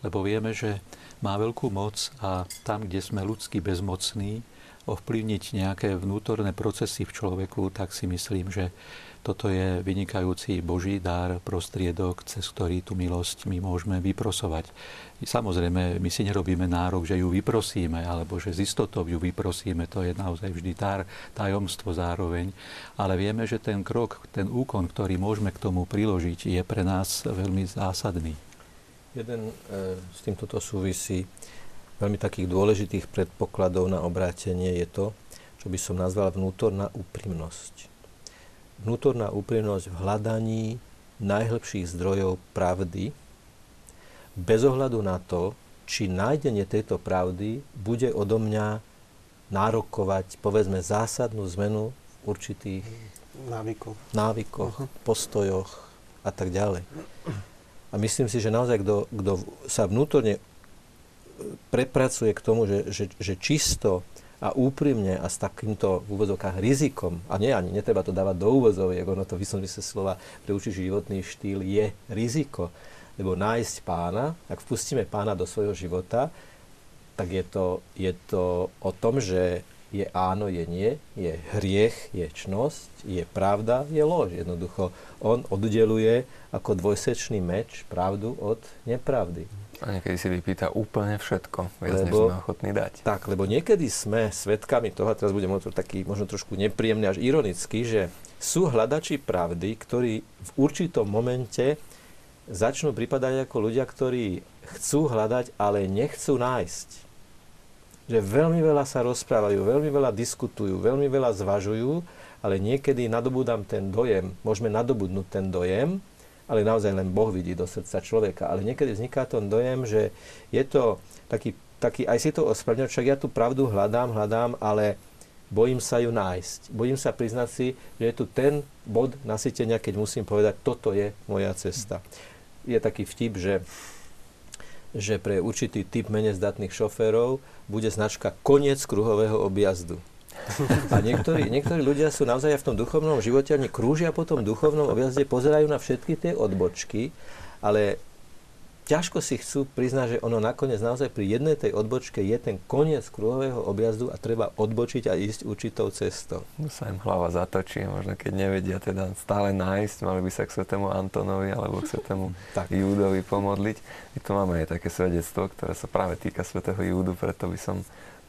S4: Lebo vieme, že má veľkú moc a tam, kde sme ľudsky bezmocní, ovplyvniť nejaké vnútorné procesy v človeku, tak si myslím, že toto je vynikajúci Boží dar, prostriedok, cez ktorý tú milosť my môžeme vyprosovať. Samozrejme, my si nerobíme nárok, že ju vyprosíme, alebo že z istotou ju vyprosíme, to je naozaj vždy dar, tajomstvo zároveň, ale vieme, že ten krok, ten úkon, ktorý môžeme k tomu priložiť, je pre nás veľmi zásadný.
S3: Jeden e, s týmto súvisí veľmi takých dôležitých predpokladov na obrátenie je to, čo by som nazval vnútorná úprimnosť vnútorná úprimnosť v hľadaní najhlbších zdrojov pravdy, bez ohľadu na to, či nájdenie tejto pravdy bude odo mňa nárokovať, povedzme, zásadnú zmenu v určitých
S6: návykoch,
S3: návykoch uh-huh. postojoch a tak ďalej. A myslím si, že naozaj, kto, kto sa vnútorne prepracuje k tomu, že, že, že čisto a úprimne a s takýmto v úvodzovkách rizikom, a nie, ani netreba to dávať do úvozoviek, ono to vyslovne sa slova pre určitý životný štýl je riziko, lebo nájsť pána, ak vpustíme pána do svojho života, tak je to, je to o tom, že je áno, je nie, je hriech, je čnosť, je pravda, je lož. Jednoducho, on oddeluje ako dvojsečný meč pravdu od nepravdy.
S1: A niekedy si vypýta úplne všetko, viac lebo, než sme ochotní dať.
S3: Tak, lebo niekedy sme svedkami toho, a teraz budem to taký možno trošku nepríjemný až ironický, že sú hľadači pravdy, ktorí v určitom momente začnú pripadať ako ľudia, ktorí chcú hľadať, ale nechcú nájsť. Že veľmi veľa sa rozprávajú, veľmi veľa diskutujú, veľmi veľa zvažujú, ale niekedy nadobúdam ten dojem, môžeme nadobudnúť ten dojem, ale naozaj len Boh vidí do srdca človeka. Ale niekedy vzniká ten dojem, že je to taký, taký aj si to ospravedlňujem, však ja tú pravdu hľadám, hľadám, ale bojím sa ju nájsť. Bojím sa priznať si, že je tu ten bod nasytenia, keď musím povedať, toto je moja cesta. Je taký vtip, že že pre určitý typ menej zdatných šoférov bude značka koniec kruhového objazdu. A niektorí, niektorí ľudia sú naozaj v tom duchovnom živote, oni krúžia po tom duchovnom objazde, pozerajú na všetky tie odbočky, ale ťažko si chcú priznať, že ono nakoniec naozaj pri jednej tej odbočke je ten koniec kruhového objazdu a treba odbočiť a ísť určitou cestou.
S1: No sa im hlava zatočí, možno keď nevedia teda stále nájsť, mali by sa k svetému Antonovi alebo k svetému Júdovi pomodliť. My tu máme aj také svedectvo, ktoré sa práve týka svetého Júdu, preto by som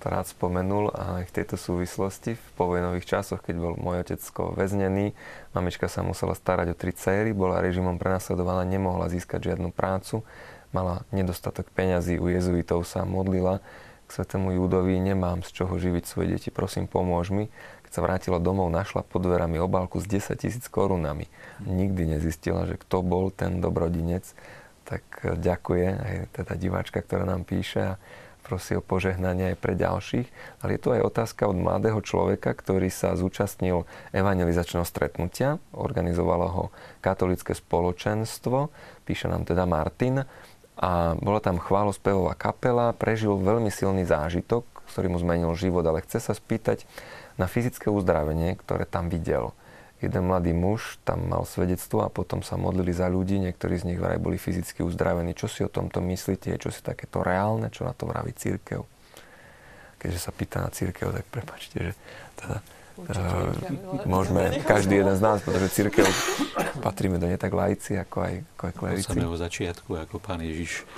S1: rád spomenul a aj v tejto súvislosti v povojnových časoch, keď bol môj otecko väznený, mamička sa musela starať o tri céry, bola režimom prenasledovaná, nemohla získať žiadnu prácu, mala nedostatok peňazí, u jezuitov sa modlila k svetému Júdovi, nemám z čoho živiť svoje deti, prosím pomôž mi. Keď sa vrátila domov, našla pod dverami obálku s 10 tisíc korunami. Nikdy nezistila, že kto bol ten dobrodinec, tak ďakuje aj teda diváčka, ktorá nám píše a prosí o požehnanie aj pre ďalších, ale je tu aj otázka od mladého človeka, ktorý sa zúčastnil evangelizačného stretnutia, organizovalo ho katolické spoločenstvo, píše nám teda Martin, a bola tam chválospevová kapela, prežil veľmi silný zážitok, ktorý mu zmenil život, ale chce sa spýtať na fyzické uzdravenie, ktoré tam videl jeden mladý muž tam mal svedectvo a potom sa modlili za ľudí, niektorí z nich vraj boli fyzicky uzdravení. Čo si o tomto myslíte? Čo si takéto reálne? Čo na to vraví církev? Keďže sa pýta na církev, tak prepačte, že teda uh, môžeme, každý jeden z nás, pretože církev patríme do nej tak lajci, ako aj, ako aj klerici.
S4: Od samého začiatku, ako pán Ježiš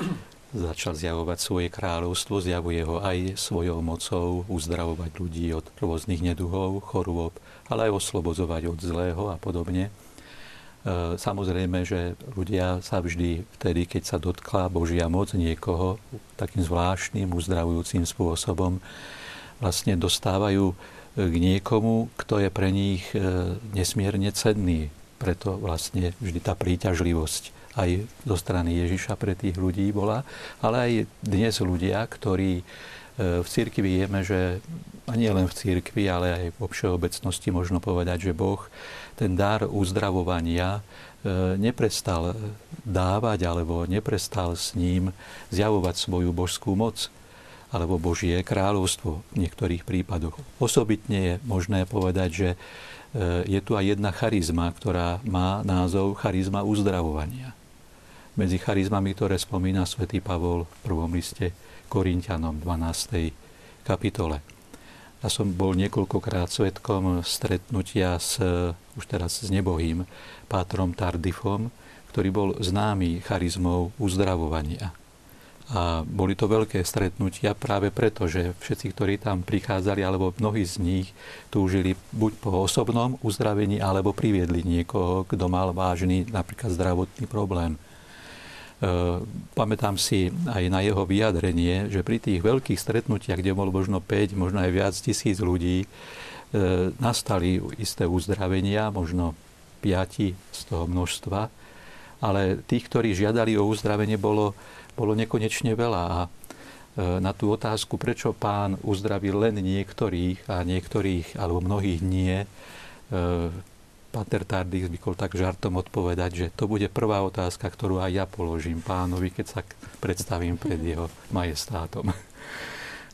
S4: začal zjavovať svoje kráľovstvo, zjavuje ho aj svojou mocou uzdravovať ľudí od rôznych neduhov, chorôb, ale aj oslobozovať od zlého a podobne. E, samozrejme, že ľudia sa vždy vtedy, keď sa dotkla Božia moc niekoho takým zvláštnym, uzdravujúcim spôsobom, vlastne dostávajú e, k niekomu, kto je pre nich e, nesmierne cenný. Preto vlastne vždy tá príťažlivosť aj zo strany Ježiša pre tých ľudí bola, ale aj dnes ľudia, ktorí v církvi vieme, že a nie len v církvi, ale aj vo všeobecnosti možno povedať, že Boh ten dar uzdravovania e, neprestal dávať alebo neprestal s ním zjavovať svoju božskú moc alebo Božie kráľovstvo v niektorých prípadoch. Osobitne je možné povedať, že e, je tu aj jedna charizma, ktorá má názov charizma uzdravovania. Medzi charizmami, ktoré spomína svätý Pavol v prvom liste Korintianom 12. kapitole. Ja som bol niekoľkokrát svetkom stretnutia s, už teraz s nebohým pátrom Tardifom, ktorý bol známy charizmou uzdravovania. A boli to veľké stretnutia práve preto, že všetci, ktorí tam prichádzali, alebo mnohí z nich túžili buď po osobnom uzdravení, alebo priviedli niekoho, kto mal vážny napríklad zdravotný problém. E, pamätám si aj na jeho vyjadrenie, že pri tých veľkých stretnutiach, kde bolo možno 5, možno aj viac tisíc ľudí, e, nastali isté uzdravenia, možno 5 z toho množstva, ale tých, ktorí žiadali o uzdravenie, bolo, bolo nekonečne veľa. A e, na tú otázku, prečo pán uzdravil len niektorých a niektorých, alebo mnohých nie, Pater Tardy zvykol tak žartom odpovedať, že to bude prvá otázka, ktorú aj ja položím pánovi, keď sa predstavím pred jeho majestátom.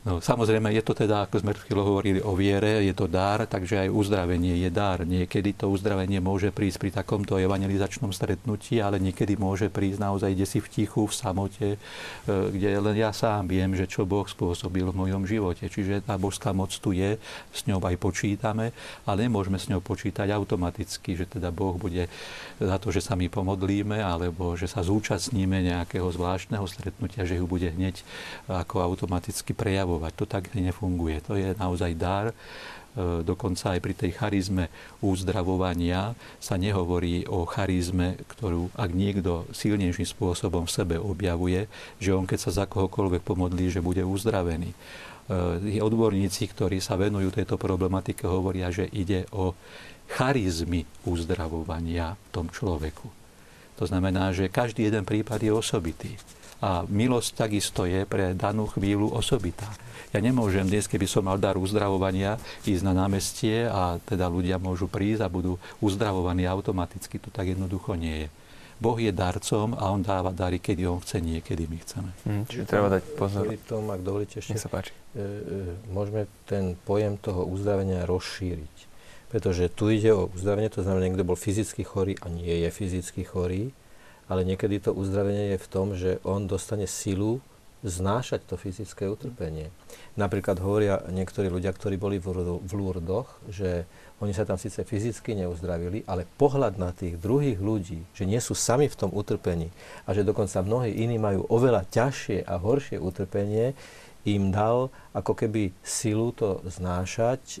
S4: No, samozrejme, je to teda, ako sme chvíľu hovorili o viere, je to dar, takže aj uzdravenie je dar. Niekedy to uzdravenie môže prísť pri takomto evangelizačnom stretnutí, ale niekedy môže prísť naozaj desi v tichu, v samote, e, kde len ja sám viem, že čo Boh spôsobil v mojom živote. Čiže tá božská moc tu je, s ňou aj počítame, ale nemôžeme s ňou počítať automaticky, že teda Boh bude za to, že sa my pomodlíme, alebo že sa zúčastníme nejakého zvláštneho stretnutia, že ju bude hneď ako automaticky prejavovať. To tak nefunguje. To je naozaj dar. E, dokonca aj pri tej charizme uzdravovania sa nehovorí o charizme, ktorú ak niekto silnejším spôsobom v sebe objavuje, že on keď sa za kohokoľvek pomodlí, že bude uzdravený. E, odborníci, ktorí sa venujú tejto problematike, hovoria, že ide o charizmy uzdravovania v tom človeku. To znamená, že každý jeden prípad je osobitý. A milosť takisto je pre danú chvíľu osobitá. Ja nemôžem dnes, keby som mal dar uzdravovania, ísť na námestie a teda ľudia môžu prísť a budú uzdravovaní automaticky. To tak jednoducho nie je. Boh je darcom a on dáva dary, kedy on chce, nie kedy my chceme.
S1: Mm, čiže treba dať pozor.
S3: Tom, ak dovolíte ešte,
S1: Nech sa páči.
S3: E, e, môžeme ten pojem toho uzdravenia rozšíriť. Pretože tu ide o uzdravenie, to znamená, niekto bol fyzicky chorý a nie je fyzicky chorý, ale niekedy to uzdravenie je v tom, že on dostane silu znášať to fyzické utrpenie. Napríklad hovoria niektorí ľudia, ktorí boli v Lurdoch, že oni sa tam síce fyzicky neuzdravili, ale pohľad na tých druhých ľudí, že nie sú sami v tom utrpení a že dokonca mnohí iní majú oveľa ťažšie a horšie utrpenie, im dal ako keby silu to znášať e,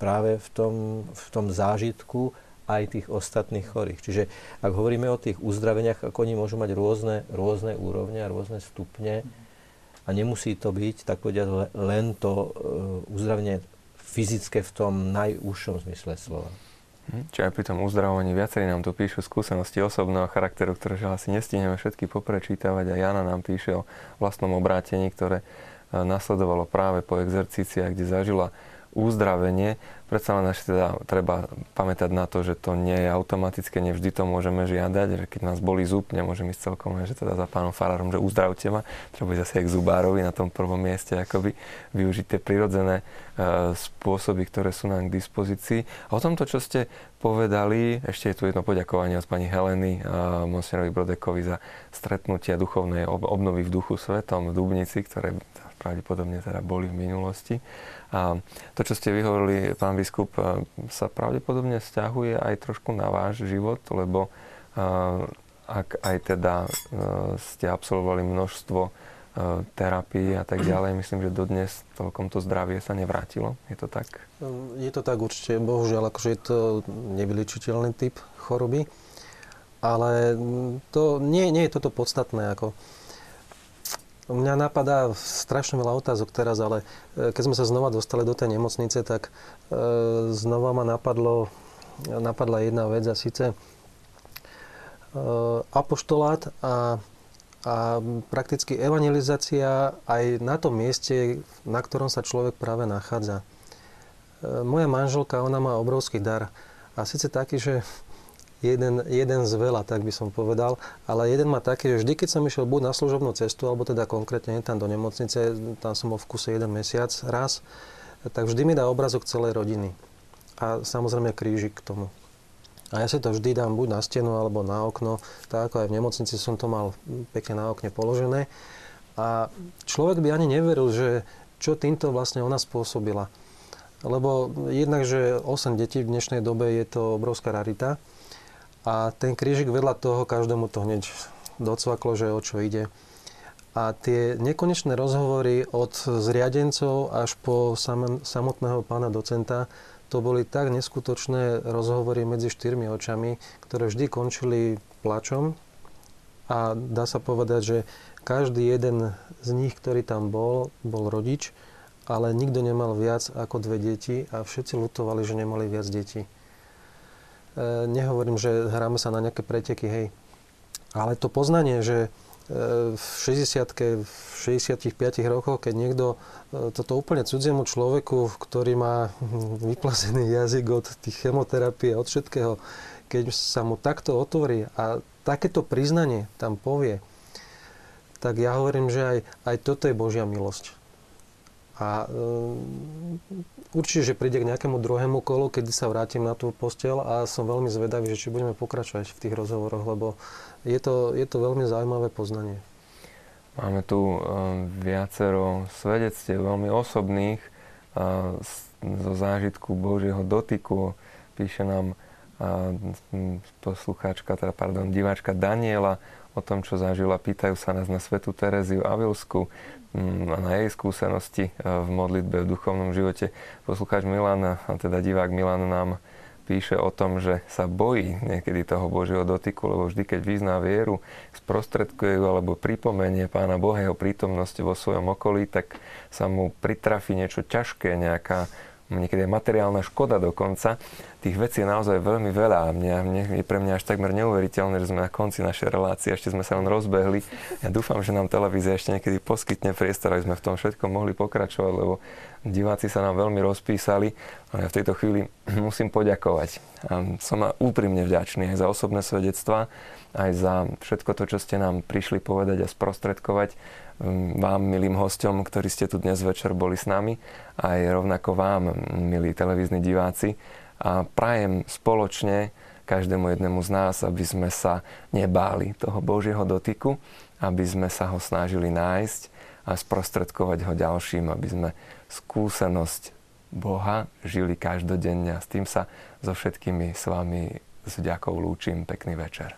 S3: práve v tom, v tom zážitku aj tých ostatných chorých. Čiže ak hovoríme o tých uzdraveniach, ako oni môžu mať rôzne, rôzne úrovne a rôzne stupne a nemusí to byť, tak povediať, len to uh, uzdravenie fyzické v tom najúžšom zmysle slova.
S1: Hm, čiže aj pri tom uzdravovaní viacerí nám tu píšu skúsenosti osobného charakteru, ktoré že asi nestihneme všetky poprečítavať a Jana nám píše o vlastnom obrátení, ktoré e, nasledovalo práve po exercíciách, kde zažila uzdravenie. Predsa len ešte teda treba pamätať na to, že to nie je automatické, nevždy to môžeme žiadať, že keď nás boli zub, nemôžem ísť celkom, že teda za pánom farárom, že uzdravte ma, treba ísť zase k zubárovi na tom prvom mieste, akoby využiť tie prirodzené e, spôsoby, ktoré sú nám k dispozícii. A o tomto, čo ste povedali, ešte je tu jedno poďakovanie od pani Heleny a Monsignorovi Brodekovi za stretnutia duchovnej obnovy v duchu svetom v Dubnici, ktoré pravdepodobne teda boli v minulosti. A to, čo ste vyhovorili, pán biskup, sa pravdepodobne vzťahuje aj trošku na váš život, lebo ak aj teda ste absolvovali množstvo E, terapii a tak ďalej. Myslím, že dodnes celkom to zdravie sa nevrátilo. Je to tak?
S5: Je to tak určite. Bohužiaľ, akože je to nevyličiteľný typ choroby. Ale to, nie, nie je toto podstatné. Ako, Mňa napadá strašne veľa otázok teraz, ale e, keď sme sa znova dostali do tej nemocnice, tak e, znova ma napadlo, napadla jedna vec a síce e, apoštolát a a prakticky evangelizácia aj na tom mieste, na ktorom sa človek práve nachádza. Moja manželka, ona má obrovský dar. A síce taký, že jeden, jeden z veľa, tak by som povedal, ale jeden má taký, že vždy, keď som išiel buď na služobnú cestu, alebo teda konkrétne tam do nemocnice, tam som bol v kuse jeden mesiac raz, tak vždy mi dá obrazok celej rodiny. A samozrejme krížik k tomu. A ja si to vždy dám buď na stenu alebo na okno, tak ako aj v nemocnici som to mal pekne na okne položené. A človek by ani neveril, že čo týmto vlastne ona spôsobila. Lebo jednak, že 8 detí v dnešnej dobe je to obrovská rarita. A ten krížik vedľa toho každému to hneď docvaklo, že o čo ide. A tie nekonečné rozhovory od zriadencov až po samotného pána docenta to boli tak neskutočné rozhovory medzi štyrmi očami, ktoré vždy končili plačom. A dá sa povedať, že každý jeden z nich, ktorý tam bol, bol rodič, ale nikto nemal viac ako dve deti a všetci lutovali, že nemali viac detí. E, nehovorím, že hráme sa na nejaké preteky, hej. Ale to poznanie, že v 60 v 65 rokoch, keď niekto e, toto úplne cudziemu človeku, ktorý má vyplasený jazyk od tých chemoterapií a od všetkého, keď sa mu takto otvorí a takéto priznanie tam povie, tak ja hovorím, že aj, aj toto je Božia milosť. A um, určite, že príde k nejakému druhému kolu, kedy sa vrátim na tú postel a som veľmi zvedavý, že či budeme pokračovať v tých rozhovoroch, lebo je to, je to veľmi zaujímavé poznanie.
S1: Máme tu um, viacero svedectiev, veľmi osobných, uh, zo zážitku Božieho dotyku. Píše nám poslucháčka, teda pardon, diváčka Daniela o tom, čo zažila. Pýtajú sa nás na svetu Tereziu Avilsku na jej skúsenosti uh, v modlitbe, v duchovnom živote. Poslucháč Milan, a teda divák Milan nám píše o tom, že sa bojí niekedy toho Božieho dotyku, lebo vždy, keď vyzná vieru, sprostredkuje ju alebo pripomenie Pána Boha jeho prítomnosti vo svojom okolí, tak sa mu pritrafi niečo ťažké, nejaká niekedy je materiálna škoda dokonca. Tých vecí je naozaj veľmi veľa a mňa, mne, je pre mňa až takmer neuveriteľné, že sme na konci našej relácie, ešte sme sa len rozbehli. Ja dúfam, že nám televízia ešte niekedy poskytne priestor, aby sme v tom všetkom mohli pokračovať, lebo diváci sa nám veľmi rozpísali, ale ja v tejto chvíli musím poďakovať. A som úprimne vďačný aj za osobné svedectvá, aj za všetko to, čo ste nám prišli povedať a sprostredkovať vám, milým hostom, ktorí ste tu dnes večer boli s nami, aj rovnako vám, milí televízni diváci. A prajem spoločne každému jednému z nás, aby sme sa nebáli toho Božieho dotyku, aby sme sa ho snažili nájsť a sprostredkovať ho ďalším, aby sme skúsenosť Boha žili každodenne a s tým sa so všetkými s vami s vďakou lúčim. Pekný večer.